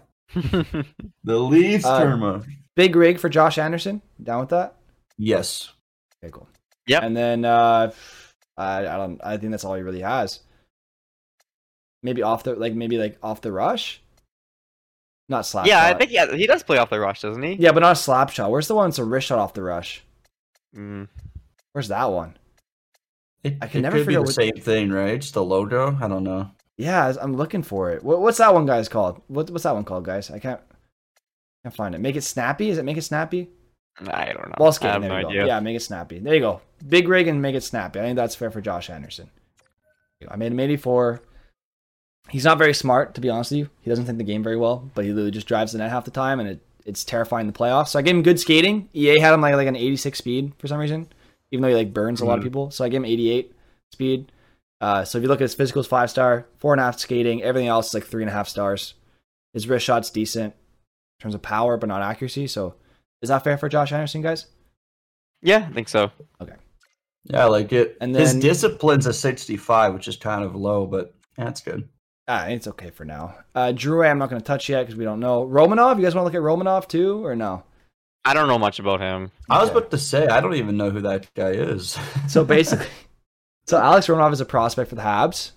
the Leafs Uh, Terma. Big rig for Josh Anderson. Down with that? Yes. Okay, cool. Yep. And then uh, I, I don't. I think that's all he really has. Maybe off the like maybe like off the rush. Not slap. yeah, I think yeah, he does play off the rush, doesn't he? Yeah, but not a slap shot. Where's the one that's a wrist shot off the rush? Mm. Where's that one? It, I can it never could be the out what- same thing, right? Just the logo. I don't know. Yeah, I'm looking for it. What, what's that one guy's called? What, what's that one called, guys? I can't can't find it. Make it snappy. Is it make it snappy? I don't know. Ball I have There no you go. idea. Yeah, make it snappy. There you go. Big rig and make it snappy. I think that's fair for Josh Anderson. I made him 84. He's not very smart, to be honest with you. He doesn't think the game very well, but he literally just drives the net half the time, and it, it's terrifying in the playoffs. So I gave him good skating. EA had him like, like an 86 speed for some reason, even though he like burns a lot of Mhm. people. So I gave him 88 speed. Uh, so if you look at his physicals, five star, four and a half skating, everything else is like three and a half stars. His wrist shot's decent in terms of power, but not accuracy. So is that fair for Josh Anderson, guys? Yeah, I think so. Okay. Yeah, I like it. And his discipline's a 65, which is kind of low, but that's good. Ah, it's okay for now. Uh, Drew, I'm not going to touch yet because we don't know. Romanov, you guys want to look at Romanov too, or no? I don't know much about him. I was about to say, I don't even know who that guy is. So basically, so Alex Romanov is a prospect for the Habs.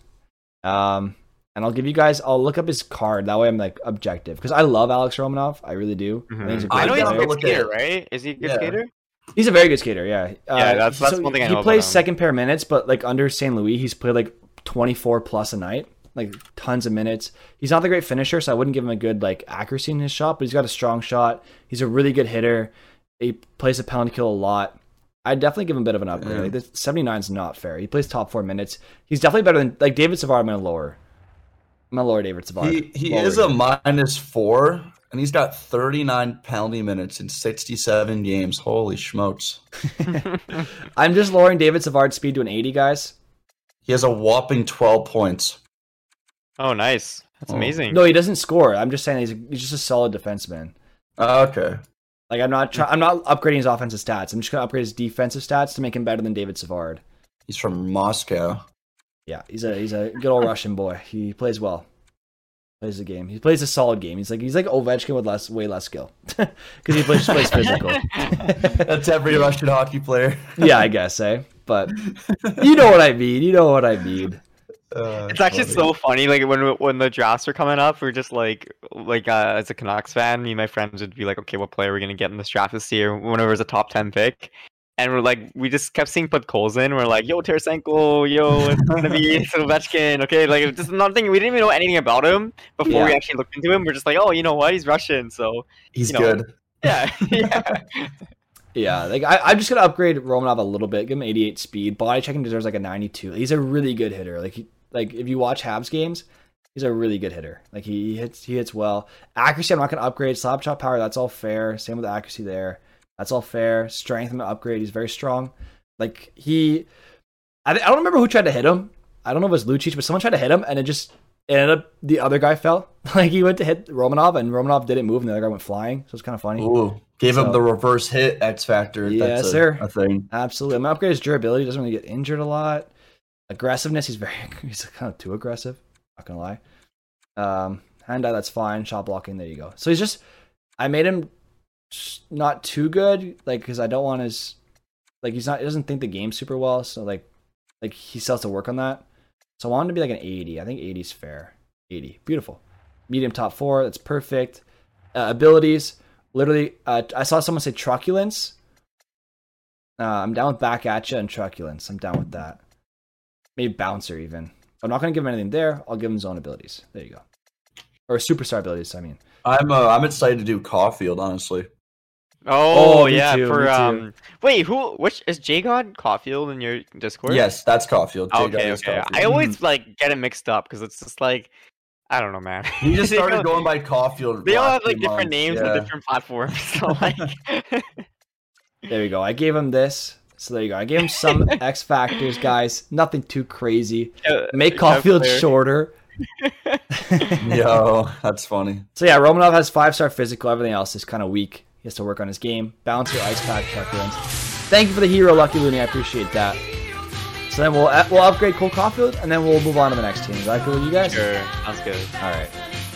Um, and I'll give you guys. I'll look up his card. That way, I'm like objective because I love Alex Romanov. I really do. I think he's a Mm-hmm. I know he's a player. good skater, right? Is he a good Yeah. skater? He's a very good skater. Yeah. Uh, Yeah, that's- that's so one thing I He know about plays him. second pair minutes, but like under St. Louis, he's played like 24 plus a night, like tons of minutes. He's not the great finisher, so I wouldn't give him a good like accuracy in his shot, but he's got a strong shot. He's a really good hitter. He plays a penalty kill a lot. I'd definitely give him a bit of an upgrade. Yeah. Like, this 79 is not fair. He plays top four minutes. He's definitely better than like David Savard. I'm gonna lower. I'm gonna lower David Savard. he he Lower is a minus four, and he's got 39 penalty minutes in 67 games. Holy smokes. I'm just lowering David Savard's speed to an 80, guys. He has a whopping 12 points. Oh, nice. That's Oh. amazing. No, he doesn't score. I'm just saying he's he's just a solid defenseman. Uh, okay. Like I'm not try- I'm not upgrading his offensive stats. I'm just gonna upgrade his defensive stats to make him better than David Savard. He's from Moscow. Yeah, he's a he's a good old Russian boy. He plays well. Plays the game. He plays a solid game. He's like he's like Ovechkin with less, way less skill, because he plays, just plays physical. That's every Russian hockey player. yeah, I guess, eh? But you know what I mean. You know what I mean. Uh, It's actually funny. so funny. Like when when the drafts were coming up, we're just like like uh, as a Canucks fan, me and my friends would be like, okay, what player are we gonna get in this draft this year? Whenever it was a top ten pick, and we're like, we just kept seeing put Coles in. We're like, yo, Tarasenko, yo, it's gonna be Ovechkin. Okay, like it's just another thing. We didn't even know anything about him before we actually looked into him. We're just like, oh, you know what? He's Russian, so He's you know. good. yeah, yeah. Yeah, like I, I'm just gonna upgrade Romanov a little bit. Give him 88 speed. Body checking deserves like a 92. He's a really good hitter. Like like if you watch Habs games, he's a really good hitter. Like he, he hits he hits well. Accuracy, I'm not gonna upgrade. Slap shot power, that's all fair. Same with accuracy there. That's all fair. Strength, I'm gonna upgrade. He's very strong. Like he, I, I don't remember who tried to hit him. I don't know if it was Lucic, but someone tried to hit him, and it just it ended up the other guy fell. like he went to hit Romanov, and Romanov didn't move, and the other guy went flying. So it's kind of funny. Ooh, gave So- him the reverse hit X factor. Yes, That's a, sir. A thing. Absolutely. I'm upgrade his durability. Doesn't really get injured a lot. Aggressiveness, he's very he's kind of too aggressive. Not gonna lie. Um, hand eye, that's fine. Shot blocking, there you go. So he's just, I made him not too good, like because I don't want his, like he's not he doesn't think the game super well. So like, like he still has to work on that. So I want to be like an 80. I think 80 is fair. 80, beautiful. Medium top four, that's perfect. Uh, abilities, literally, uh, I saw someone say truculence. Uh, I'm down with back at you and truculence. I'm down with that. Maybe bouncer even. I'm not gonna give him anything there. I'll give him own abilities. There you go. Or superstar abilities. I mean. I'm uh, I'm excited to do Caufield. Honestly, Oh, Oh, yeah, too, for um. Wait, who? Which is J God Caulfield in your Discord? yes, that's Caulfield. J. Okay, okay. Caulfield. I always like get it mixed up because it's just like I don't know, man. He just They started all- going by Caulfield. They all have like different months. names Yeah. on different platforms. So like, There you go. I gave him this. So there you go. I gave him some X factors, guys. Nothing too crazy. Make Kev Caulfield shorter. Yo, that's funny. So yeah, Romanov has five star physical. Everything else is kind of weak. He has to work on his game. Balance your ice pack, truculence. Thank you for the hero, Lucky Looney. I appreciate that. So then we'll we'll upgrade Cole Caufield, and then we'll move on to the next team. Is that cool with you guys? Sure, sounds good. All right.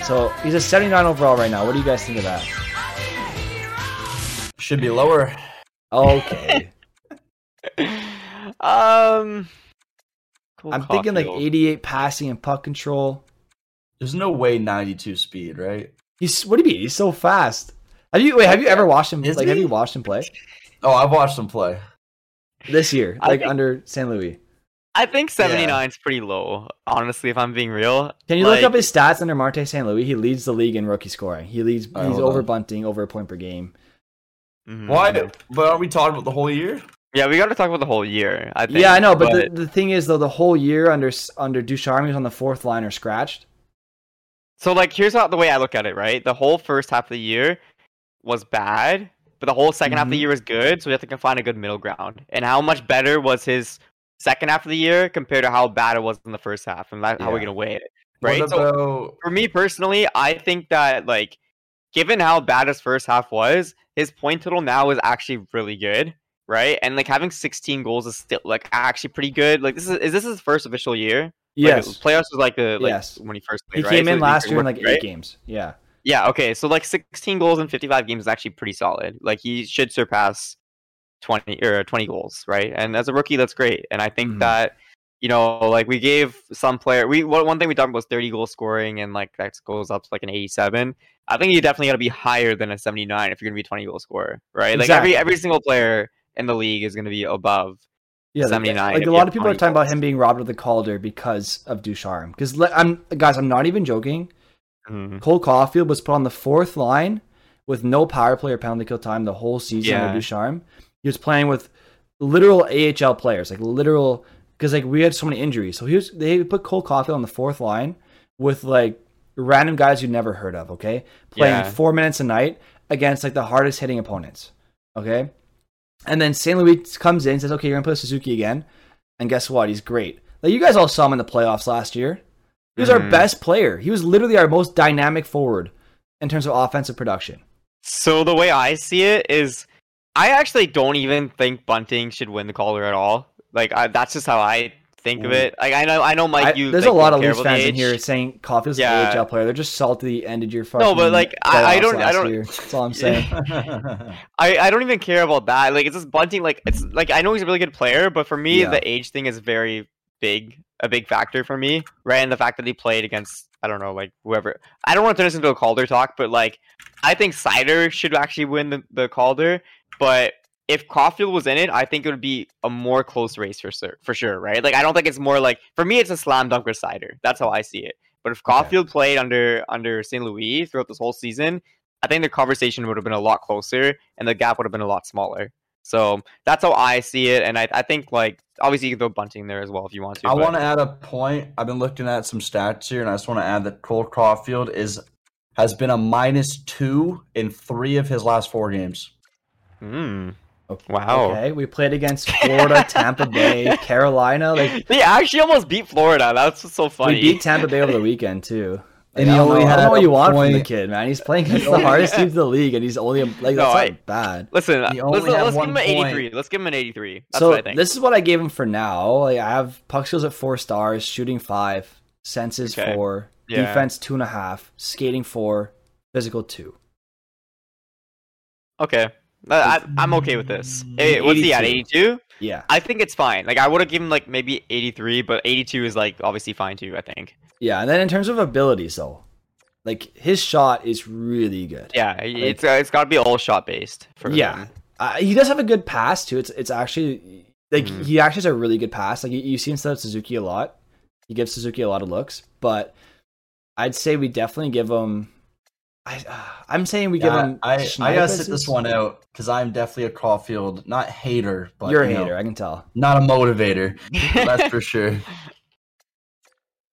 So he's a 79 overall right now. What do you guys think of that? Should be lower. Okay. um, Cole I'm thinking like 88 passing and puck control. There's no way 92 speed, right? He's what do you mean? He's so fast. Have you wait? Have you ever watched him? Is like, have you watched him play Oh, I've watched him play. this year? Like think- under St. Louis. I think 79 is pretty low. Honestly, if I'm being real. Can you Like, look up his stats under Marty St. Louis? He leads the league in rookie scoring. He leads. All right, he's over on. bunting, over a point per game. mhm. Why? But are we talking about the whole year? Yeah, we got to talk about the whole year. I think. yeah, I know, but, the, the thing is though, the whole year under under Ducharme, he was on the fourth line or scratched. So like here's how the way I look at it, right? The whole first half of the year was bad, but the whole 2nd half of the Mhm. year was good, so we have to find a good middle ground. And how much better was his second half of the year compared to how bad it was in the first half, and that's how we're gonna weigh it, right? What So for me personally, I think that like given how bad his first half was, his point total now is actually really good, right? And like having 16 goals is still like actually pretty good. Like this is is this his first official year? Like, Yes, playoffs was like the like Yes. when he first he right? came So in last year in like eight right? games. Yeah, Yeah, okay. So like 16 goals in 55 games is actually pretty solid. Like he should surpass 20 or 20 goals, right? And as a rookie, that's great. And I think Mhm. that you know, like we gave some player we one thing we talked about was 30 goal scoring and like that goes up to like an 87. I think you definitely got to be higher than a 79 if you're going to be a 20 goal scorer, right? Like Exactly. every every single player in the league is going to be above. yeah. 79 like a lot of people are 20 talking about him being robbed of the Calder because of Ducharme. Because I'm guys, I'm not even joking. Mhm. Cole Caufield was put on the fourth line with no power play or penalty kill time the whole season Yeah. under Ducharme. He was playing with literal AHL players, like literal, because like we had so many injuries. So he was they put Cole Caufield on the fourth line with like random guys you never heard of. Okay, playing Yeah. four minutes a night against like the hardest hitting opponents. Okay, and then St. Louis comes in says, "Okay, you're gonna play Suzuki again," and guess what? He's great. Like you guys all saw him in the playoffs last year. He was our Mhm. best player. He was literally our most dynamic forward in terms of offensive production. So the way I see it is, I actually don't even think Bunting should win the Calder at all. Like I, that's just how I think of it. Like I know, I know, Mike. I- you there's a lot of Leafs fans in here saying Caufield's Yeah. an AHL player. They're just salty. Ended your fucking. No, but, like, I- I don't- I don't- year. That's all I'm saying. I, I don't even care about that. Like it's just bunting. Like it's like I know he's a really good player, but for me, Yeah. the age thing is very big, a big factor for me, right? And the fact that he played against I don't know, like whoever. I don't want to turn this into a Calder talk, but like I think Seider should actually win the, the Calder. But if Caufield was in it, I think it would be a more close race for sure, for sure, right? Like I don't think it's more like for me, it's a slam dunk with Seider. That's how I see it. But if Caufield played under under St. Louis throughout this whole season, I think the conversation would have been a lot closer and the gap would have been a lot smaller. So that's how I see it. And I, I think like obviously you can throw bunting there as well if you want to. I but- want to add a point. I've been looking at some stats here, and I just want to add that Cole Caufield is has been a minus two in three of his last four games. Hmm. Wow. Okay, we played against Florida, Tampa Bay, Carolina. Like They actually almost beat Florida. That's what's so funny. we beat Tampa Bay over the weekend too. Like, And he don't, know, only I don't had know what a you want from the kid, man. He's playing against the hardest teams in the league, and he's only like No, that's I- not bad. Listen, He let's, only had let's give him an 83. Let's give him an 83. That's so what I think. this is what I gave him for now. Like I have puck skills at four stars, shooting five, senses Okay. four, Yeah. defense two and a half, skating four, physical two. Okay. Uh, I, I, am okay with this. Hey, what's he at? 82. 82? Yeah, I think it's fine. Like I would have given him like maybe 83, but 82 is like obviously fine too. I think. Yeah. And then in terms of abilities, though, like his shot is really good. Yeah, it's uh, it's got to be all shot based for Yeah. Uh, he does have a good pass too. It's it's actually like Mhm. he actually has a really good pass. Like you, you see him set up Suzuki a lot. He gives Suzuki a lot of looks, but I'd say we definitely give him. I uh, I'm saying we give him. I, I gotta sit this one out because I'm definitely a Caufield, not hater, but You're a you know, hater. I can tell. not a motivator. That's for sure.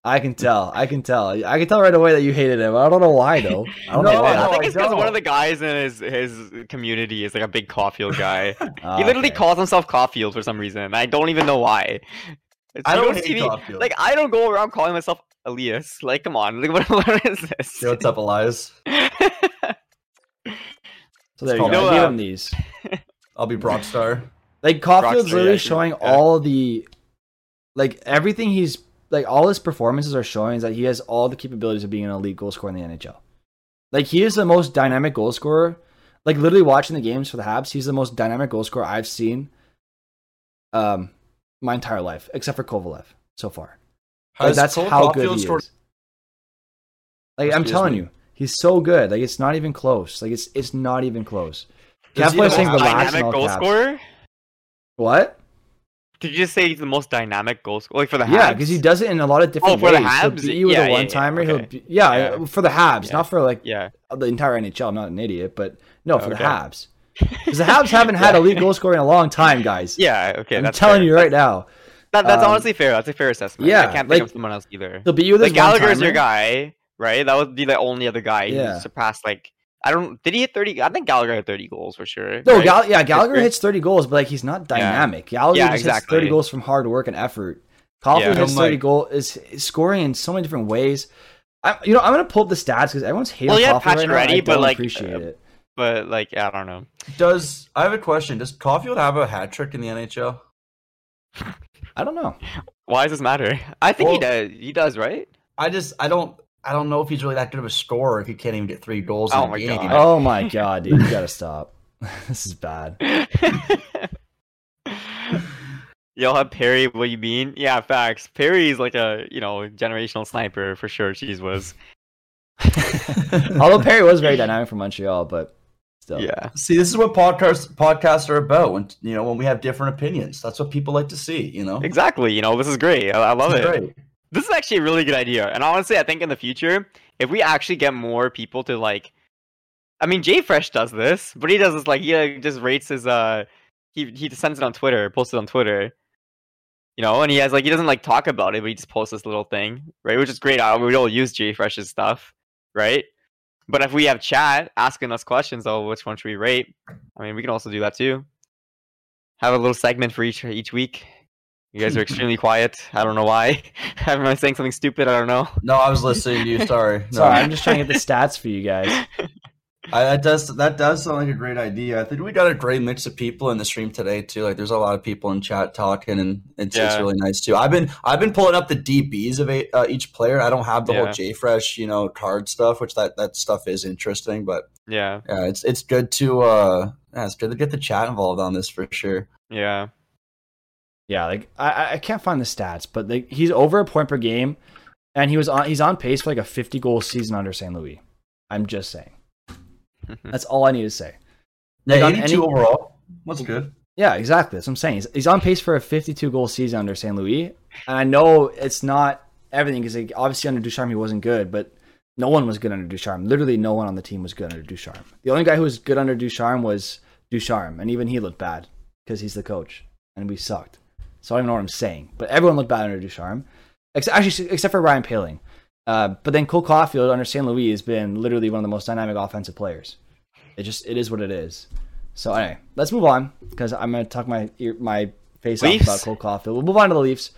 I can tell. I can tell. I can tell right away that you hated him. I don't know why though. I don't No, know why. no, think it's because one of the guys in his his community is like a big Caufield guy. Ah, he literally okay. calls himself Caufield for some reason. I don't even know why. It's- I you don't see hate me- Caufield. Like I don't go around calling myself Elias. Like come on, like what, what is this? Yo, what's up, Elias? So there you go. You I uh, him these. I'll be Brockstar. Like Caufield's Rockstar, literally yeah, showing yeah. all the, like everything he's like all his performances are showing is that he has all the capabilities of being an elite goal scorer in the NHL. Like he is the most dynamic goal scorer. Like literally watching the games for the Habs, he's the most dynamic goal scorer I've seen. Um, my entire life, except for Kovalev so far. Like, that's Cole how good he scored- is. Like I'm telling me. you, he's so good. Like it's not even close. Like it's it's not even close. Cap he the saying most relax dynamic goal caps. scorer? What? Did you just say he's the most dynamic goal scorer? Like for the Habs? Yeah, because he does it in a lot of different Oh, for the ways. He'll Habs? beat you with Yeah, a yeah, yeah, one timer. okay. He'll be, yeah, Yeah. for the Habs, Yeah. not for like Yeah. the entire NHL. I'm not an idiot, but no, for the Habs. Because the Habs haven't had a elite goal scoring in a long time, guys. Yeah, okay. I'm that's telling fair. you right now. That, that's Um, honestly fair. That's a fair assessment. yeah, I can't like- think of someone else either. He'll beat you with Like Gallagher's your guy, right? That would be the only other guy Yeah. who surpassed like I don't did he hit thirty? I think Gallagher had thirty goals for sure. No, right? Gal- yeah, Gallagher hits 30 goals, but like he's not dynamic. Gallagher Yeah, just hits exactly. 30 goals from hard work and effort. Caufield Yeah. hits I'm 30 like- goal is, is scoring in so many different ways. I, you know, I'm gonna pull up the stats because everyone's hating Well, he had Caufield right now. I but, don't like, appreciate uh, it. but like I don't know. Does I have a question? Does Caufield have a hat trick in the NHL? I don't know. Why does this matter? I think he does. He does, right? I just I don't I don't know if he's really that good of a scorer if he can't even get three goals in Oh a my game. God. Oh my god, dude, you gotta stop. this is bad. Y'all have Perry. What you mean? Yeah, facts. Perry's like a you know generational sniper for sure. Cheese was. Although Perry was very dynamic for Montreal, but still. Yeah. See, this is what podcasts podcasts are about. When you know when we have different opinions, that's what people like to see. You know, Exactly. You know, this is great. I, I love This it. is great. This is actually a really good idea. And honestly, I think in the future, if we actually get more people to like, I mean, JFresh does this, but he does this like he uh, just rates his uh, he he sends it on Twitter, posts it on Twitter. You know, and he has like he doesn't like talk about it, but he just posts this little thing, right? Which is great. I, we all use JFresh's stuff, right? But if we have chat asking us questions, oh, which one should we rate? I mean, we can also do that too. Have a little segment for each each week. You guys are extremely quiet. I don't know why. Am I saying something stupid? I don't know. No, I was listening to you. Sorry. No. Sorry, I'm just trying to get the stats for you guys. I, that does that does sound like a great idea. I think we got a great mix of people in the stream today too. Like, there's a lot of people in chat talking, and it's, it's really nice too. I've been I've been pulling up the DBs of a, uh, each player. I don't have the whole Yeah. JFresh you know card stuff, which that that stuff is interesting. But Yeah, yeah, it's it's good to uh, yeah, it's good to get the chat involved on this for sure. yeah. Yeah, like I- I, I can't find the stats, but like he's over a point per game, and he was on he's on pace for like a 50 goal season under St. Louis. I'm just saying. That's all I need to say. Yeah, on 82 any- overall. That's good. Yeah, exactly. That's what I'm saying. He's, he's on pace for a 52 goal season under St. Louis, and I know it's not everything because like, obviously under Ducharme he wasn't good, but no one was good under Ducharme. Literally, no one on the team was good under Ducharme. The only guy who was good under Ducharme was Ducharme, and even he looked bad because he's the coach, and we sucked. So I don't even know what I'm saying, but everyone looked bad under Ducharme, except actually except for Ryan Poehling. Uh, but then Cole Caufield under St. Louis has been literally one of the most dynamic offensive players. It just it is what it is. So anyway, let's move on because I'm gonna talk my ear, my face off about Cole Caufield. We'll move on to the Leafs.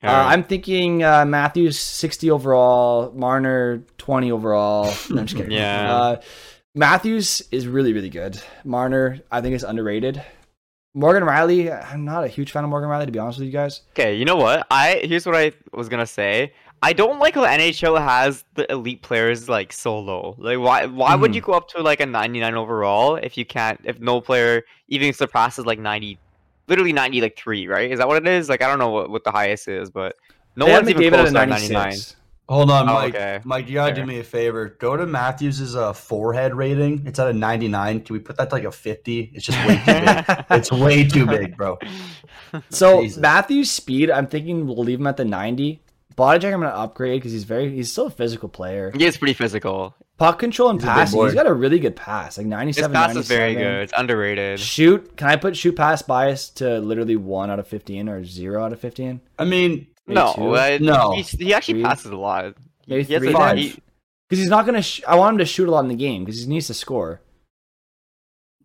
Uh, Alright. I'm thinking uh, Matthews 60 overall, Marner 20 overall. No, I'm just kidding. Yeah. Uh, Matthews is really really good. Marner I think is underrated. Morgan Rielly, I'm not a huge fan of Morgan Rielly to be honest with you guys. Okay, you know what? I here's what I was gonna say. I don't like how NHL has the elite players like so low. Like, why? Why would Mhm. you go up to like a 99 overall if you can't? If no player even surpasses like 90, literally 90 like three, right? Is that what it is? Like, I don't know what, what the highest is, but no They one's even close to a 99. 96. Hold on, Oh, Mike. okay. Mike, you gotta Fair. do me a favor. Go to Matthews' uh, forehead rating. It's at a 99. Can we put that to like a 50? It's just way too big. it's way too big, bro. So Jesus. Matthews' speed, I'm thinking we'll leave him at the 90. Body check, I'm gonna upgrade because he's very he's still a physical player. He is pretty physical. Puck control and He's passing, he's got a really good pass, like 97. His 97, pass is very good. It's underrated. Shoot, can I put shoot pass bias to literally one out of 15 or zero out of 15? I mean, Maybe No, two? uh, No. He, he actually Three? passes a lot. Maybe He three a- he- Because he's not gonna. Sh- I want him to shoot a lot in the game because he needs to score.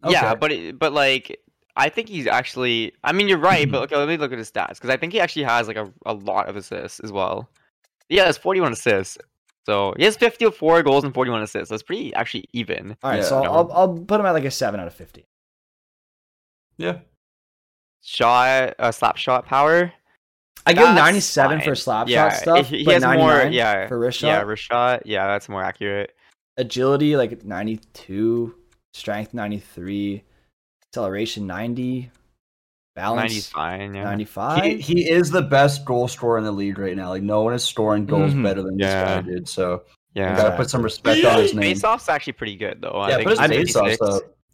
Yeah, but it, but like I think he's actually. I mean, you're right, but okay, let me look at his stats because I think he actually has like a, a lot of assists as well. Yeah, it's 41 assists. So he has 54 goals and 41 assists. That's pretty actually even. All right, Yeah. so I'll, I'll put him at like a seven out of 50. yeah. Shot, uh, slap shot power. I give him That's 97 for fine. slap yeah, shot stuff, He, he but has 99 more. Yeah, for wrist yeah, shot. wrist shot. Yeah, that's more accurate. Agility like 92, strength 93, acceleration 90, balance fine. Yeah. 95. He, he is the best goal scorer in the league right now. Like, no one is scoring goals Mhm. better than Yeah. this guy, dude. So, yeah, you Yeah. gotta put some respect on his name. Face off's actually pretty good though. I Yeah, think put his it's face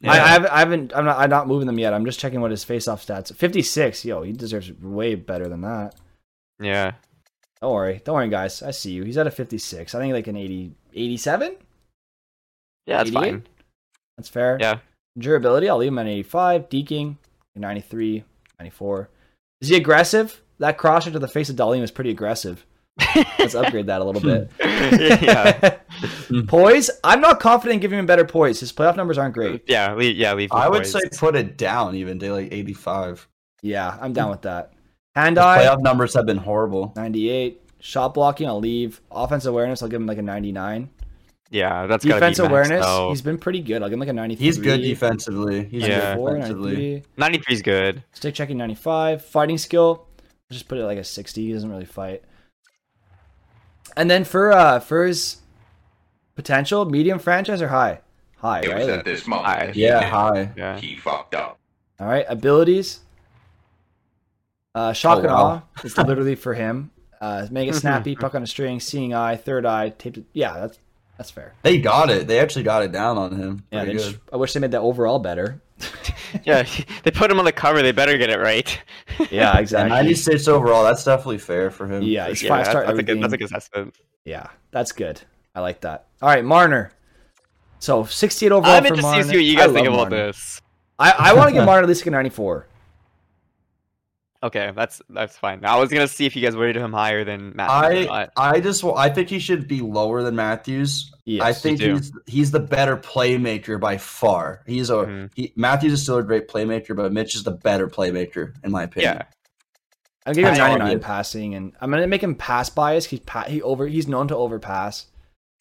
off 56. though. I, I, haven't, I haven't. I'm not. I'm not moving them yet. I'm just checking what his face-off stats. 56. Yo, he deserves way better than that. Yeah. Don't worry. Don't worry, guys. I see you. He's at a 56. I think like an 80, 87. Yeah, that's 88? fine. That's fair. Yeah. Durability, I'll leave him at 85. Deking, 93, 94. Is he aggressive? That crosser to the face of Dahlin is pretty aggressive. Let's upgrade that a little bit. yeah. poise, I'm not confident in giving him better poise. His playoff numbers aren't great. Yeah, leave, yeah, leave. I the would boys. say put it down even to like 85. Yeah, I'm down with that. Hand His eye, playoff numbers have been horrible. 98. Shot blocking, I'll leave. Offensive awareness, I'll give him like a 99. Yeah, that's gotta be awareness, though. he's been pretty good. I'll give him like a 93. He's good defensively. He's Yeah. good defensively. 93. 93 is good. Stick checking 95. Fighting skill, I'll just put it like a 60. He doesn't really fight. And then for uh for his potential, medium franchise or high? High, It right? was Like- at this moment. High. that he Yeah, high. Yeah. He fucked up. All right, abilities. Uh, shock Oh, and wow. awe. It's literally for him. Uh, make it snappy, puck on a string, seeing eye, third eye, taped. Yeah, that's that's fair. They got it. They actually got it down on him. Yeah, they good. just, I wish they made that overall better. Yeah, they put him on the cover. They better get it right. Yeah, Yeah, exactly. 96 overall. That's definitely fair for him. Yeah, he's sure. five that's, star that's a good. That's a good assessment. Yeah, that's good. I like that. All right, Marner. So 68 overall I'm for interested to see what you guys think about Marner. this. I, I want to give Marner at least like a 94. Okay, that's that's fine. I was gonna see if you guys rated him higher than Matt. I I just wa- I think he should be lower than Matthews. Yes, I think he's he's the better playmaker by far. He's a Mhm. he, Matthews is still a great playmaker, but Mitch is the better playmaker in my opinion. yeah, I'm giving him I 99 passing, and I'm gonna make him pass bias. He's pa- he over he's known to overpass,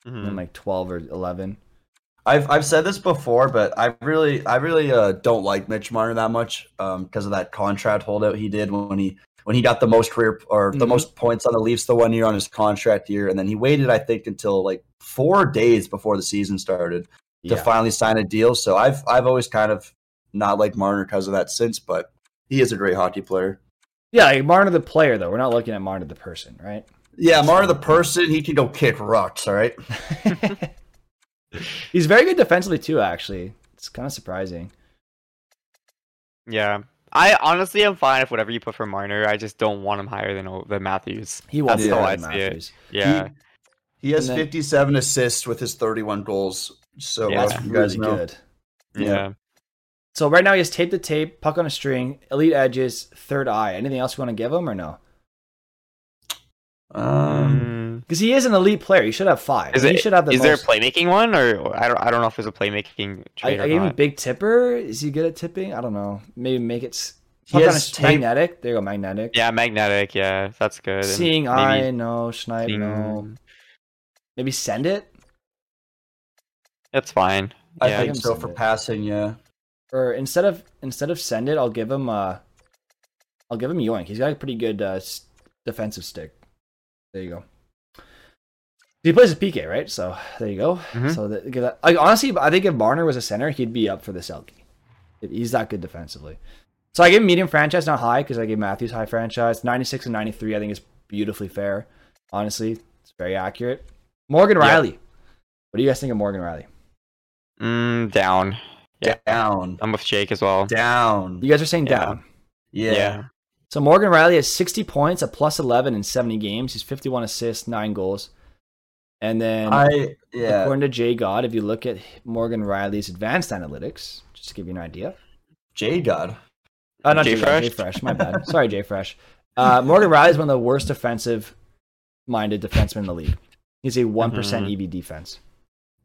Mhm. and like 12 or 11. I've I've said this before, but I really I really uh, don't like Mitch Marner that much because of that contract holdout he did when he when he got the most career or the Mhm. most points on the Leafs the one year on his contract year, and then he waited I think until like four days before the season started to Yeah. finally sign a deal. So I've I've always kind of not liked Marner because of that since, but he is a great hockey player. Yeah, like Marner the player though. We're not looking at Marner the person, right? Yeah, Marner the person, he can go kick rocks. All right. He's very good defensively too. Actually, it's kind of surprising. Yeah. I honestly am fine if whatever you put for Marner. I just don't want him higher than than Matthews. He won't That's be how I than see it. Matthews. Yeah. He has then- 57 assists with his 31 goals. So Yeah. uh, you guys really know. good. yeah. So right now he has tape to tape, puck on a string, elite edges, third eye. Anything else you want to give him or no? Um, Mm. Because he is an elite player. He should have five. Is he it- should have the Is there a playmaking one, or or I don't? I don't know if there's a playmaking I, trade I or gave him big tipper. Is he good at tipping? I don't know. Maybe make it he has s- tape. magnetic. There you go, magnetic. Yeah, magnetic. Yeah, that's good. Seeing maybe eye, no. Schneid, seeing- no. Maybe send it That's fine. I Yeah. think him so for it. passing. Yeah. or instead of instead of send it, I'll give him uh, I'll give him Yoink. He's got a pretty good uh, defensive stick. There you go. He plays a PK, right? So there you go. Mhm. So that, that- like honestly, I think if Marner was a center, he'd be up for the Selke. He's that good defensively. So I give him medium franchise, not high, because I gave Matthews high franchise. Ninety six and ninety three, I think is beautifully fair. Honestly, it's very accurate. Morgan Yeah. Rielly. What do you guys think of Morgan Rielly? Mm, down. Yeah. Down. I'm with Jake as well. Down. You guys are saying Yeah. down. Yeah. Yeah. So Morgan Rielly has 60 points, a plus 11 in 70 games. He's 51 assists, nine goals. And then, I yeah. according to Jay God, if you look at Morgan Rielly's advanced analytics, just to give you an idea. J God. Uh, not Jay Jay, God, Fresh? JFresh, my bad. Sorry, JFresh. Uh, Morgan Rielly is one of the worst defensive minded defensemen in the league. He's a one Mhm. EV defense.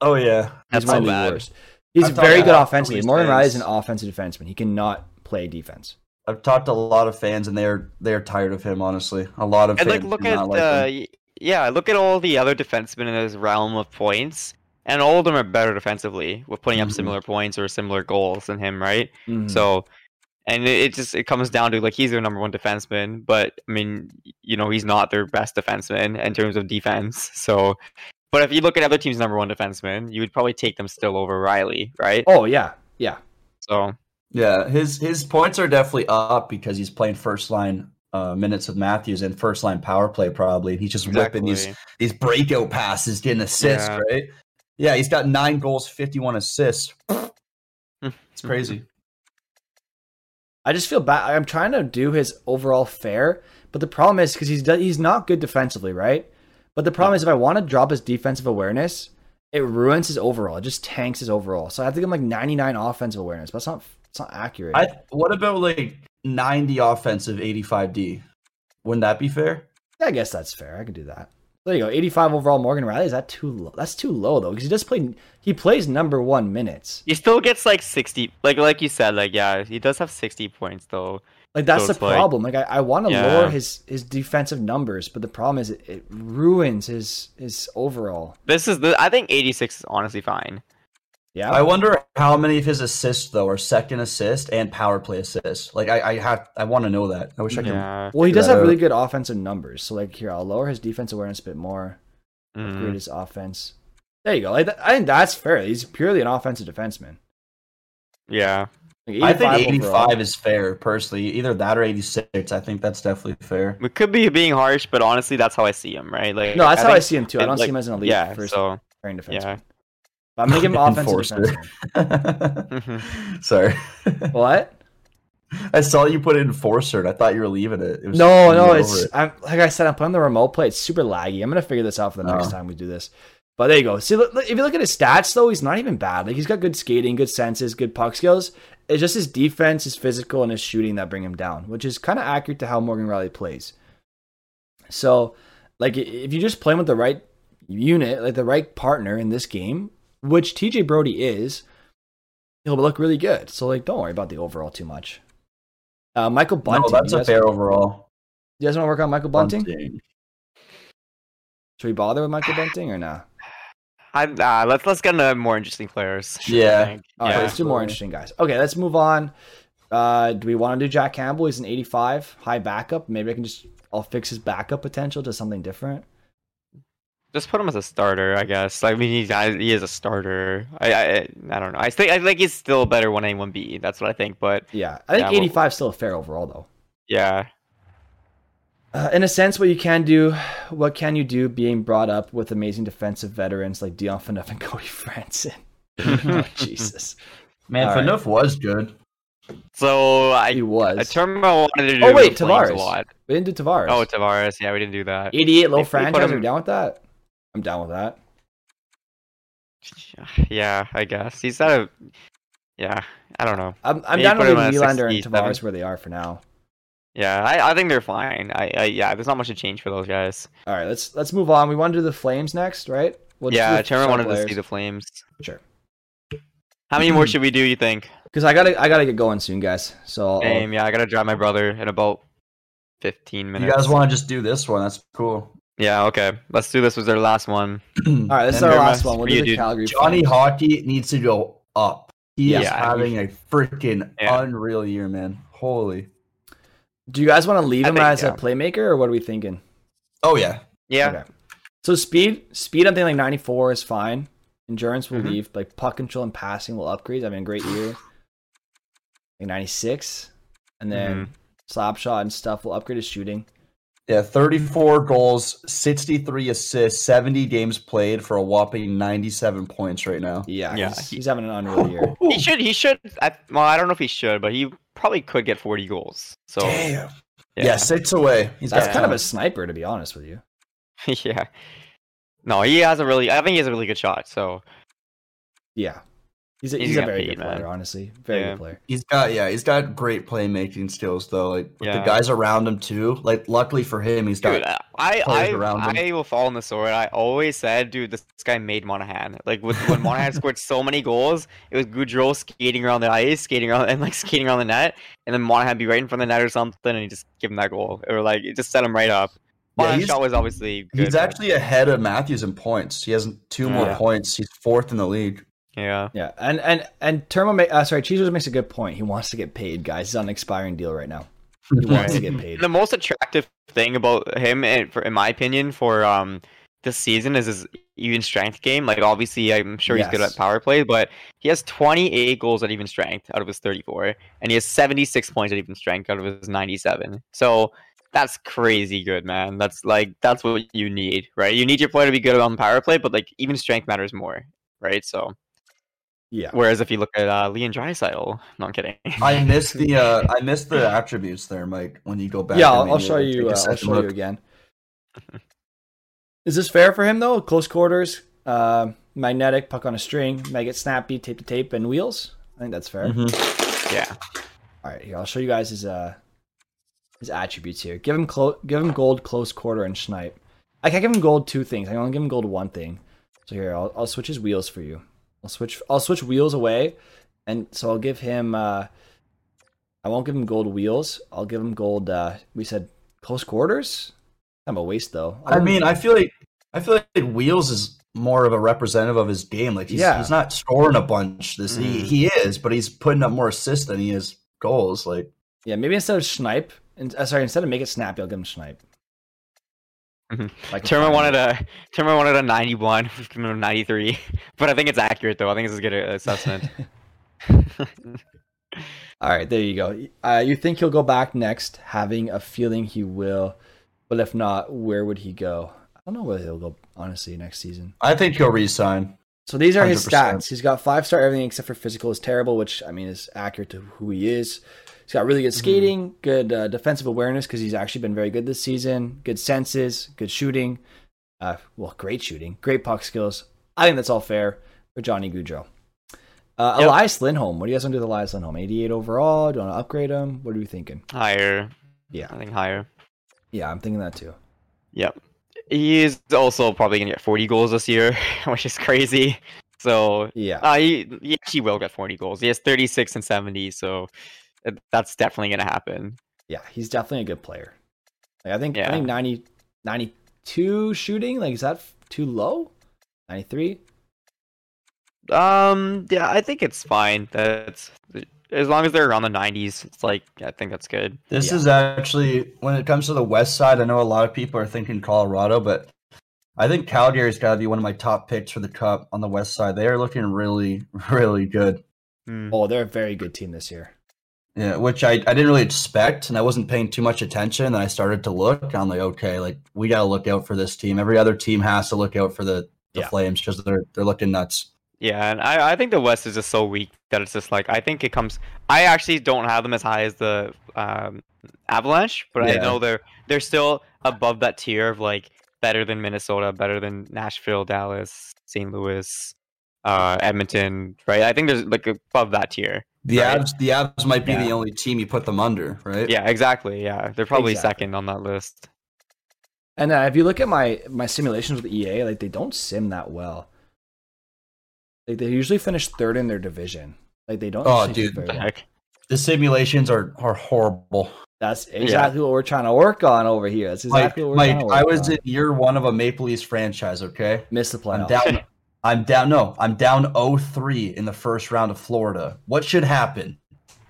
Oh yeah. He's That's one so of the bad. worst. He's I thought very good all offensively. Morgan Rielly is an fans- offensive defenseman. He cannot play defense. I've talked to a lot of fans and they're they're tired of him. Honestly, a lot of And fans like, look do at not like uh, him. y- yeah, look at all the other defensemen in this realm of points, and all of them are better defensively with putting up Mhm. similar points or similar goals than him, right? Mhm. So, and it, it just it comes down to like he's their number one defenseman, but I mean, you know, he's not their best defenseman in terms of defense. So, but if you look at other teams' number one defenseman, you would probably take them still over Rielly, right? oh, yeah. Yeah. So, Yeah, his his points are definitely up because he's playing first line uh, minutes with Matthews in first line power play probably. He's just whipping these these breakout passes, getting assists, Yeah. right? Yeah, he's got nine goals, fifty one assists. It's crazy. I just feel bad. I'm trying to do his overall fair, but the problem is because he's he's not good defensively, right? But the problem is if I want to drop his defensive awareness, it ruins his overall. It just tanks his overall. So I have to give him like 99 offensive awareness, but it's not it's not accurate. I what about like ninety offensive, eighty five D? Wouldn't that be fair? Yeah, I guess that's fair. I can do that. There you go. 85 overall. Morgan Rielly is that too low? That's too low though because he does play. He plays number one minutes. He still gets like sixty, like like you said, like yeah, he does have sixty points though. Like that's So the it's like- problem. Like I, I want to Yeah. lower his his defensive numbers, but the problem is it, it ruins his his overall. This is the I think eighty six is honestly fine. Yeah. I wonder how many of his assists though are second assist and power play assists. Like I, I have I want to know that. I wish I could. Yeah. Well, he does that have really good offensive numbers. So, like, here, I'll lower his defense awareness a bit more, Mhm. upgrade his offense. There you go. Like, I think that's fair. He's purely an offensive defenseman. Yeah. Like, I think 85 overall. is fair personally. Either that or eighty six. I think that's definitely fair. We could be being harsh, but honestly, that's how I see him, right? Like, No, that's how I see him too. I don't see him as an elite Yeah. first So pairing defenseman. yeah. But I'm gonna give him offensive Enforcer. defenseman. Mm-hmm. Sorry. What? I saw you put enforcer and I thought you were leaving it. it was No, no. It's it. I'm, like I said. I'm playing the remote play. It's super laggy. I'm gonna figure this out for the next Oh. time we do this. But there you go. See, look, look- if you look at his stats, though, he's not even bad. Like he's got good skating, good senses, good puck skills. It's just his defense, his physical, and his shooting that bring him down, which is kind of accurate to how Morgan Rielly plays. So, like, if you just play him with the right unit, like the right partner in this game, which TJ Brodie is, he'll look really good. So, like, don't worry about the overall too much. Uh, Michael no, Bunting. that's you a guys, fair overall. you guys want to work on Michael Bunting? Bunting. Should we bother with Michael Bunting or not? I, uh, let's let's get into more interesting players. Yeah. All right, yeah. let's do more interesting guys. Okay, let's move on. Uh, do we want to do Jack Campbell? He's an 85, high backup. Maybe I can just I'll fix his backup potential to something different. Just put him as a starter, I guess. I mean, he's I- he is a starter. I I, I don't know. I think I think he's still better one A one B. That's what I think. But Yeah, I think Yeah, well- 85 is still a fair overall though. yeah, Uh, in a sense, what you can do, what can you do being brought up with amazing defensive veterans like Dion Phaneuf and Cody Franson? oh, Jesus, Man, All right. Phaneuf was good. so I he a was. term I wanted to do. Oh, wait, the Flames Tavares. A lot. We didn't do Tavares. Oh, Tavares. Yeah, we didn't do that. 88 low If we franchise. Are him- you down with that? I'm down with that. Yeah, I guess he's not a. Yeah, I don't know. I'm, I'm Maybe down with him Nylander and 67. Tavares where they are for now. Yeah, I, I think they're fine. I, I yeah, there's not much to change for those guys. All right, let's let's move on. We want to do the Flames next, right? We'll yeah, do the Turner star wanted to see the Flames. Sure. How many more should we do? You think? Because I gotta I gotta get going soon, guys. So I'll- Same. Yeah, I gotta drive my brother in about fifteen minutes. You guys want to just do this one? That's cool. Yeah. Okay. Let's do this. Was their last one? all right, this is our last one. We'll for do you, the dude. Calgary. Johnny Flames. Hockey needs to go up. He is Yeah. having a freaking Yeah. unreal year, man. Holy. Do you guys want to leave I him think, as yeah. a playmaker, or what are we thinking? Oh yeah. Yeah. Okay. So speed, speed. I'm thinking like 94 is fine. Endurance will Mhm. leave. Like puck control and passing will upgrade. I mean, great year. Like 96, and then Mm-hmm. slap shot and stuff will upgrade his shooting. Yeah, 34 goals, 63 assists, 70 games played for a whopping 97 points right now. Yeah, Yeah, he's, he's having an unreal year. He should. He should. I, well, I don't know if he should, but he probably could get forty goals. So Damn. yeah. Yeah. six away. He's That's kind of a sniper, to be honest with you. yeah. No, he has a really. I think he has a really good shot. So Yeah, he's a, He's he's, a very be, good player. man. Honestly, very Yeah. good player. He's got yeah, he's got great playmaking skills though. Like with the guys around him too. Like luckily for him, he's got Dude, I I, around him. I will fall on the sword. I always said, dude, this guy made Monahan. Like with, when Monahan scored so many goals, it was Gaudreau skating around the ice, skating around and like skating around the net, and then Monahan be right in front of the net or something, and he just give him that goal, or like it just set him right up. Yeah, he's- shot was obviously good. he's but- actually ahead of Matthews in points. He has two more Yeah. points. He's fourth in the league. Yeah. Yeah, and and and Termo, ma- uh, sorry, Cheezers makes a good point. He wants to get paid, guys. He's on an expiring deal right now. He wants to get paid. The most attractive thing about him, and for, in my opinion, for um this season is his even strength game. Like obviously, I'm sure he's good at power play, but he has 28 goals at even strength out of his 34, and he has 76 points at even strength out of his 97. So that's crazy good, man. That's like that's what you need, right? You need your player to be good on power play, but like even strength matters more, right? So Yeah, whereas if you look at uh, Leon Draisaitl, no, I'm kidding. I missed the uh I missed the attributes there, Mike. When you go back, yeah. I I'll, I'll show you. Uh, I'll second show you look. again. Is this fair for him though? Close quarters, uh, magnetic, puck on a string, maggot snappy, tape to tape, and wheels. I think that's fair. Mhm. yeah. All right, here I'll show you guys his uh his attributes here. Give him clo- give him gold, close quarter, and snipe. I can't give him gold two things. I can only give him gold one thing. So here I'll I'll switch his wheels for you. I'll switch I'll switch wheels away, and so I'll give him. uh I won't give him gold wheels. I'll give him gold. uh We said close quarters. I'm a waste though. I'll I mean, I feel like I feel like Wheels is more of a representative of his game. Like he's, Yeah. he's not scoring a bunch. This he Mhm. he is, but he's putting up more assists than he is goals. Like yeah, maybe instead of snipe, and uh, sorry, instead of make it snappy, I'll give him snipe. Mhm. Like a wanted a Turman wanted a 91, we've a 93, but I think it's accurate though. I think it's a good uh, assessment. All right, there you go. Uh, you think he'll go back next, having a feeling he will, but if not, where would he go? I don't know where he'll go, honestly, next season. I think he'll resign. So these are his 100%. stats. He's got five star everything except for physical is terrible, which I mean is accurate to who he is. He's got really good skating, good uh, defensive awareness because he's actually been very good this season. Good senses, good shooting. Uh, well, great shooting, great puck skills. I think that's all fair for Johnny Gaudreau. Uh, Yep. Elias Lindholm. What do you guys want to do with Elias Lindholm? 88 overall. Do you want to upgrade him? What are we thinking? higher, Yeah, I think higher. yeah, I'm thinking that too. Yep. He is also probably gonna get 40 goals this year, which is crazy. So Yeah, uh, he, he actually will get 40 goals. He has 36 and 70, so that's definitely gonna happen. yeah, he's definitely a good player. Like, I think I think 90, 92 shooting. Like, is that too low? 93. Um, yeah, I think it's fine. That's as long as they're around the 90s. It's like I think that's good. This Yeah. is actually when it comes to the west side. I know a lot of people are thinking Colorado, but I think Calgary's got to be one of my top picks for the cup on the west side. They are looking really, really good. Hmm. Oh, they're a very good team this year. Yeah, which I, I didn't really expect, and I wasn't paying too much attention. And I started to look. I'm like, okay, like we got to look out for this team. Every other team has to look out for the, the Yeah. Flames because they're they're looking nuts. Yeah, and I, I think the West is just so weak that it's just like I think it comes. I actually don't have them as high as the um, Avalanche, but I know they're they're still above that tier of like better than Minnesota, better than Nashville, Dallas, St. Louis, uh, Edmonton. Right? I think there's like above that tier. The Right. Avs, the Avs might be Yeah. the only team you put them under, right? Yeah, exactly. Yeah, they're probably Exactly. second on that list. And uh, if you look at my my simulations with EA, like they don't sim that well. Like they usually finish third in their division. Like they don't. Oh, dude, very What the well. heck? The simulations are are horrible. That's exactly what we're trying to work on over here. That's Mike, exactly what we're Mike, trying to work I was on. in year one of a Maple Leafs franchise. Okay, Missed the I'm playoffs. down. I'm down. No, I'm down 0-3 in the first round of Florida. What should happen?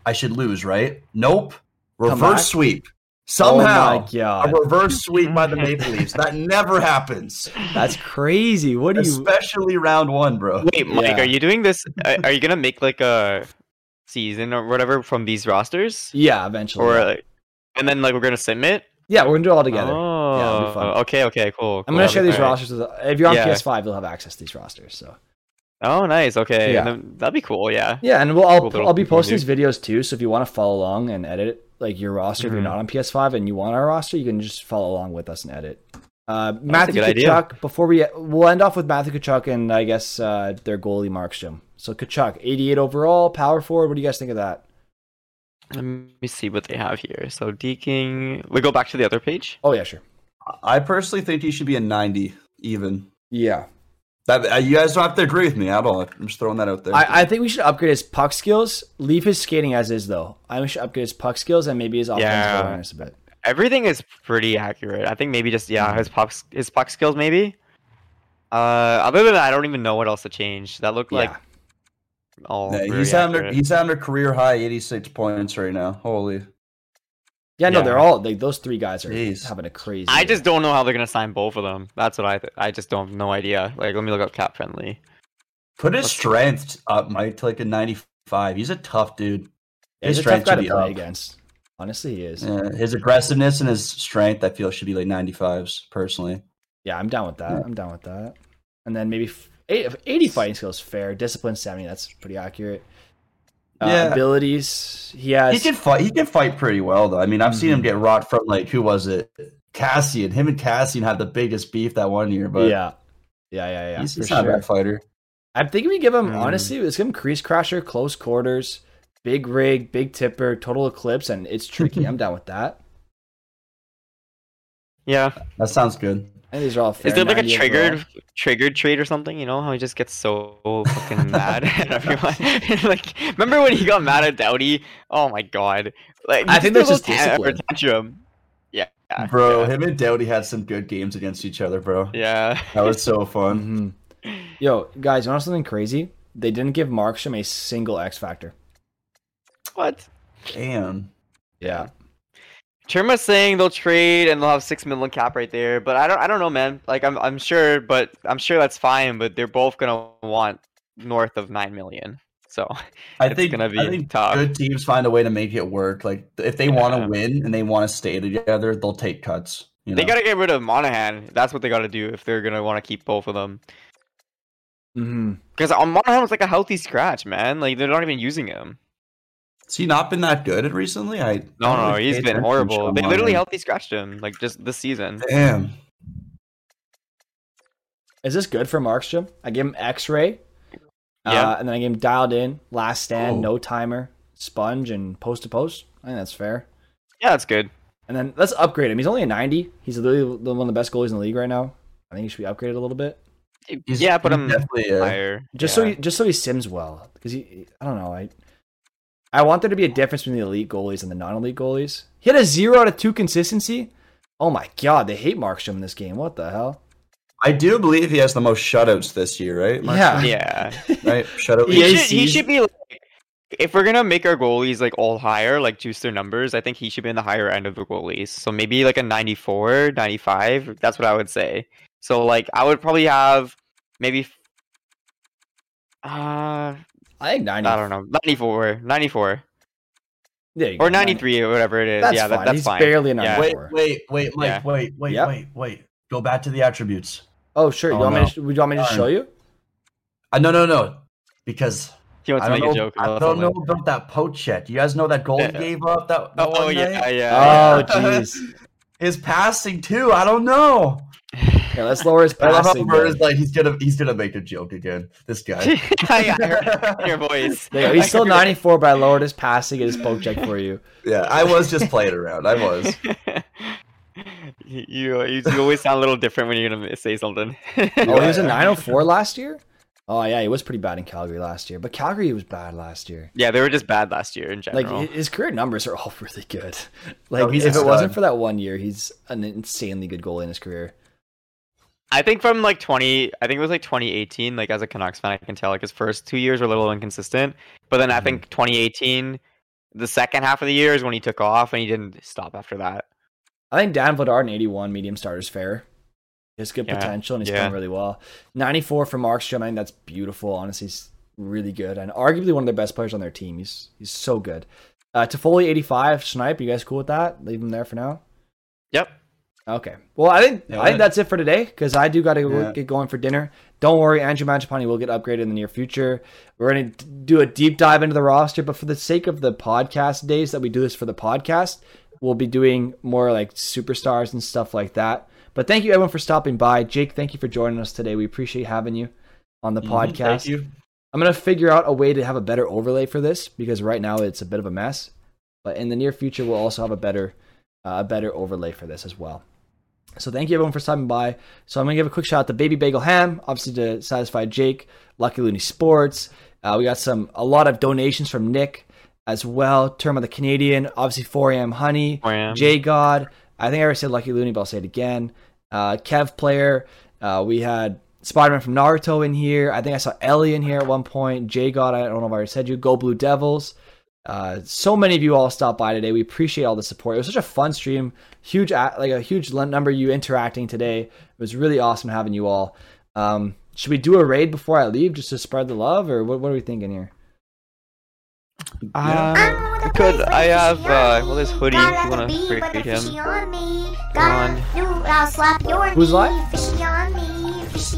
I should lose, right? Nope. Reverse sweep. Oh Somehow, my god, a reverse sweep by the Maple Leafs. That never happens, that's crazy. What do you? especially round one, bro. Wait, Mike, Yeah. are you doing this? Are, are you gonna make like a season or whatever from these rosters, Yeah, eventually. or like, and then like we're gonna submit? Yeah, we're gonna do it all together. Oh, fun. okay, okay, cool. I'm gonna share these rosters. With, if you're on Yeah. PS5, you'll have access to these rosters. So Oh, nice. Okay, Yeah. that'd be cool. Yeah. yeah, and we'll I'll, Cool I'll be posting these videos too. So if you want to follow along and edit like your roster, if you're Mhm. not on PS5 and you want our roster, you can just follow along with us and edit. Uh, Matthew good idea. Tkachuk. Before we we'll end off with Matthew Tkachuk and I guess uh, their goalie Markstrom. So Tkachuk, 88 overall, power forward. What do you guys think of that? Let me see what they have here. So Deking. We go back to the other page. Oh yeah, sure. I personally think he should be a 90 even. Yeah, That uh, you guys don't have to agree with me at all. I'm just throwing that out there. I, I think we should upgrade his puck skills. Leave his skating as is though. I think we should upgrade his puck skills and maybe his offensive Yeah. awareness a bit. Everything is pretty accurate. I think maybe just yeah, his puck his puck skills maybe. Uh, other than that, I don't even know what else to change. That looked like yeah. All. Yeah, very he's having a, he's having a career high 86 points right now. Holy. Yeah, no, Yeah. they're all like those three guys are Jeez. having a crazy. I just don't know how they're gonna sign both of them. That's what I th- I just don't have no idea. Like let me look up cap friendly. Put his strength up, Mike, to like a 95. He's a tough dude. Yeah, he's his a tough strength guy should to be play up. against. Honestly, he is. Yeah, his aggressiveness and his strength, I feel, should be like 95s personally. Yeah, I'm down with that. Yeah. I'm down with that. And then maybe f- eight- 80 fighting skills, fair. Discipline 70, that's pretty accurate. Uh, Yeah. Abilities, he has. He can fight. He can fight pretty well, though. I mean, I've seen him Mhm. get rocked from like who was it? Kassian. Him and Kassian had the biggest beef that one year, but yeah, yeah, yeah, yeah. he's, he's not a sure. bad fighter. I think thinking we give him Mm. honestly. Let's give him crease crasher, close quarters, big rig, big tipper, total eclipse, and it's tricky. I'm down with that. Yeah. That sounds good. I think these are all fair. Is there like a triggered overall. triggered trait or something? You know how he just gets so fucking mad at everyone. like, remember when he got mad at Doughty? Oh my god! Like, he I think threw that's a just little tan- discipline. tantrum. Yeah, yeah, Bro, Yeah. him and Doughty had some good games against each other, bro. yeah. That was so fun. Mhm. Yo, guys, you know something crazy? They didn't give Markstrom a single X factor. What? Damn. Yeah. Chirma's saying they'll trade and they'll have six million cap right there, but I don't. I don't know, man. Like, I'm. I'm sure, but I'm sure that's fine. But they're both gonna want north of nine million. So I It's think gonna be I think tough. good teams find a way to make it work. Like if they want to win and they want to stay together, they'll take cuts. You they gotta get rid of Monahan. That's what they gotta do if they're gonna want to keep both of them. Mm-hmm. Because uh, Monahan was like a healthy scratch, man. Like they're not even using him. Has he not been that good recently? I No, no, really he's pay been horrible. They literally healthy scratched him, like just this season. Damn. Is this good for Markstrom? I give him X-ray. Yeah. Uh, and then I gave him dialed in, last stand, Oh. no timer, sponge, and post to post. I think that's fair. Yeah, that's good. And then let's upgrade him. He's only a 90. He's literally the- one of the best goalies in the league right now. I think he should be upgraded a little bit, He's, yeah, but I'm definitely. Uh, higher. just so he just so he sims well. Because he, I don't know, I I want there to be a difference between the elite goalies and the non-elite goalies. He had a zero out of two consistency. Oh my god, they hate Markstrom in this game. What the hell? I do believe he has the most shutouts this year, right? Yeah. Yeah. Right. Shutout. He should, he should be like, if we're gonna make our goalies like all higher, like juice their numbers, I think he should be in the higher end of the goalies. So maybe like a 94, 95. That's what I would say. So like I would probably have maybe f- uh I think 90. I don't know, 94, 94 There you go, or 93 or whatever it is. That's yeah, fine. that, that's He's fine. barely a Yeah. 94. Wait, wait, wait, Mike, Yeah. wait, wait, Yep. wait, wait. Go back to the attributes. Oh, sure. You Oh, want me to, would you want me to Darn. show you? Uh, no, no, no. Because He wants I to don't make know. a joke. I about don't know about that poach yet. You guys know that goal Yeah. he gave up? That, that Oh one yeah, night? yeah. Oh, jeez. His passing too. I don't know. Okay, let's lower his passing. I love how passing. Bird then. is like he's gonna he's gonna make a joke again. This guy. I I heard your voice. There you go. He's still 94, but I lowered his passing and his poke check for you. yeah, I was just playing around. I was. you, you you always sound a little different when you're gonna say something. Oh, he was a 904 last year? Oh, yeah, he was pretty bad in Calgary last year. But Calgary was bad last year. yeah, they were just bad last year in general. Like his career numbers are all really good. Like, he's if a it wasn't for that one year, he's an insanely good goalie in his career. I think from like 20, I think it was like 2018. Like as a Canucks fan, I can tell like his first two years were a little inconsistent, but then I Mm-hmm. think 2018, the second half of the year is when he took off and he didn't stop after that. I think Dan Vladar in 81 medium starters fair. He has good Yeah, potential and he's yeah. playing really well. 94 for Markstrom, I think that's beautiful. Honestly, he's really good and arguably one of the best players on their team. He's he's so good. Uh, Toffoli 85, Snipe, you guys cool with that? Leave him there for now. Yep. Okay. Well, I think Yeah, I think that's it for today because I do got to Yeah. get going for dinner. Don't worry, Andrew Mangiapane will get upgraded in the near future. We're going to do a deep dive into the roster, but for the sake of the podcast days that we do this for the podcast, we'll be doing more like superstars and stuff like that. But thank you everyone for stopping by. Jake, thank you for joining us today. We appreciate having you on the Mhm, podcast. Thank you. I'm gonna figure out a way to have a better overlay for this because right now it's a bit of a mess. But in the near future, we'll also have a better, uh, a better overlay for this as well. So thank you everyone for stopping by. So I'm gonna give a quick shout out to Baby Bagel Ham, obviously to SatisfiedJake, Lucky Looney Sports. Uh, we got some a lot of donations from Nick as well. Term of the Canadian, obviously 4am Honey, 4am. J God. I think I already said Lucky Looney, but I'll say it again. Uh, Kev Player. Uh, we had Spider Man from Naruto in here. I think I saw Ellie in here at one point. J God. I don't know if I already said you. Go Blue Devils. Uh, so many of you all stopped by today. We appreciate all the support. It was such a fun stream. Huge, like a huge number of you interacting today. It was really awesome having you all. Um, should we do a raid before I leave just to spread the love, or what? What are we thinking here? Um, we could. I have. Uh, well, there's hoodie. If you want to create him. on. Who's live?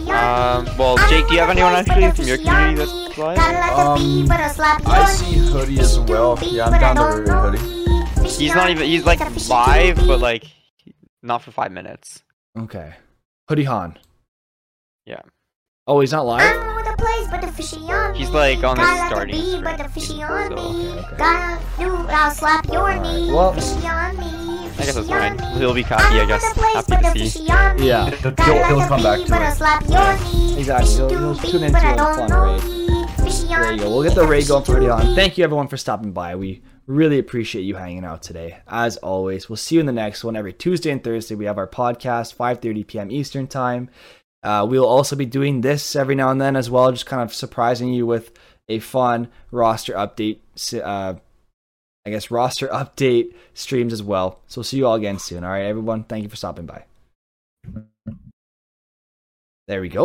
Um. Well, Jake, do you have anyone actually from your community that's live? Um, I see Hoodie as well. Yeah, I'm down to raid Hoodie. He's not even. He's like live, but like not for five minutes. Okay, Hoodie Han. Yeah. Oh, he's not live. He's like on the starting screen, so- Okay, okay. Gotta do, I'll slap your Alright, knee. well- Fishy on me. I guess that's fine. He'll be happy, I guess. Happy to see. Yeah. He'll, he'll, he'll come back to it. Exactly. He'll- he'll tune into a fun raid. There you go. We'll get the raid going for Hoodie Han. Thank you everyone for stopping by. We really appreciate you hanging out today. As always, we'll see you in the next one. Every Tuesday and Thursday, we have our podcast, 5:30 p.m. Eastern time. Uh, we'll also be doing this every now and then as well, just kind of surprising you with a fun roster update. Uh, I guess roster update streams as well. So we'll see you all again soon. All right, everyone. Thank you for stopping by. There we go.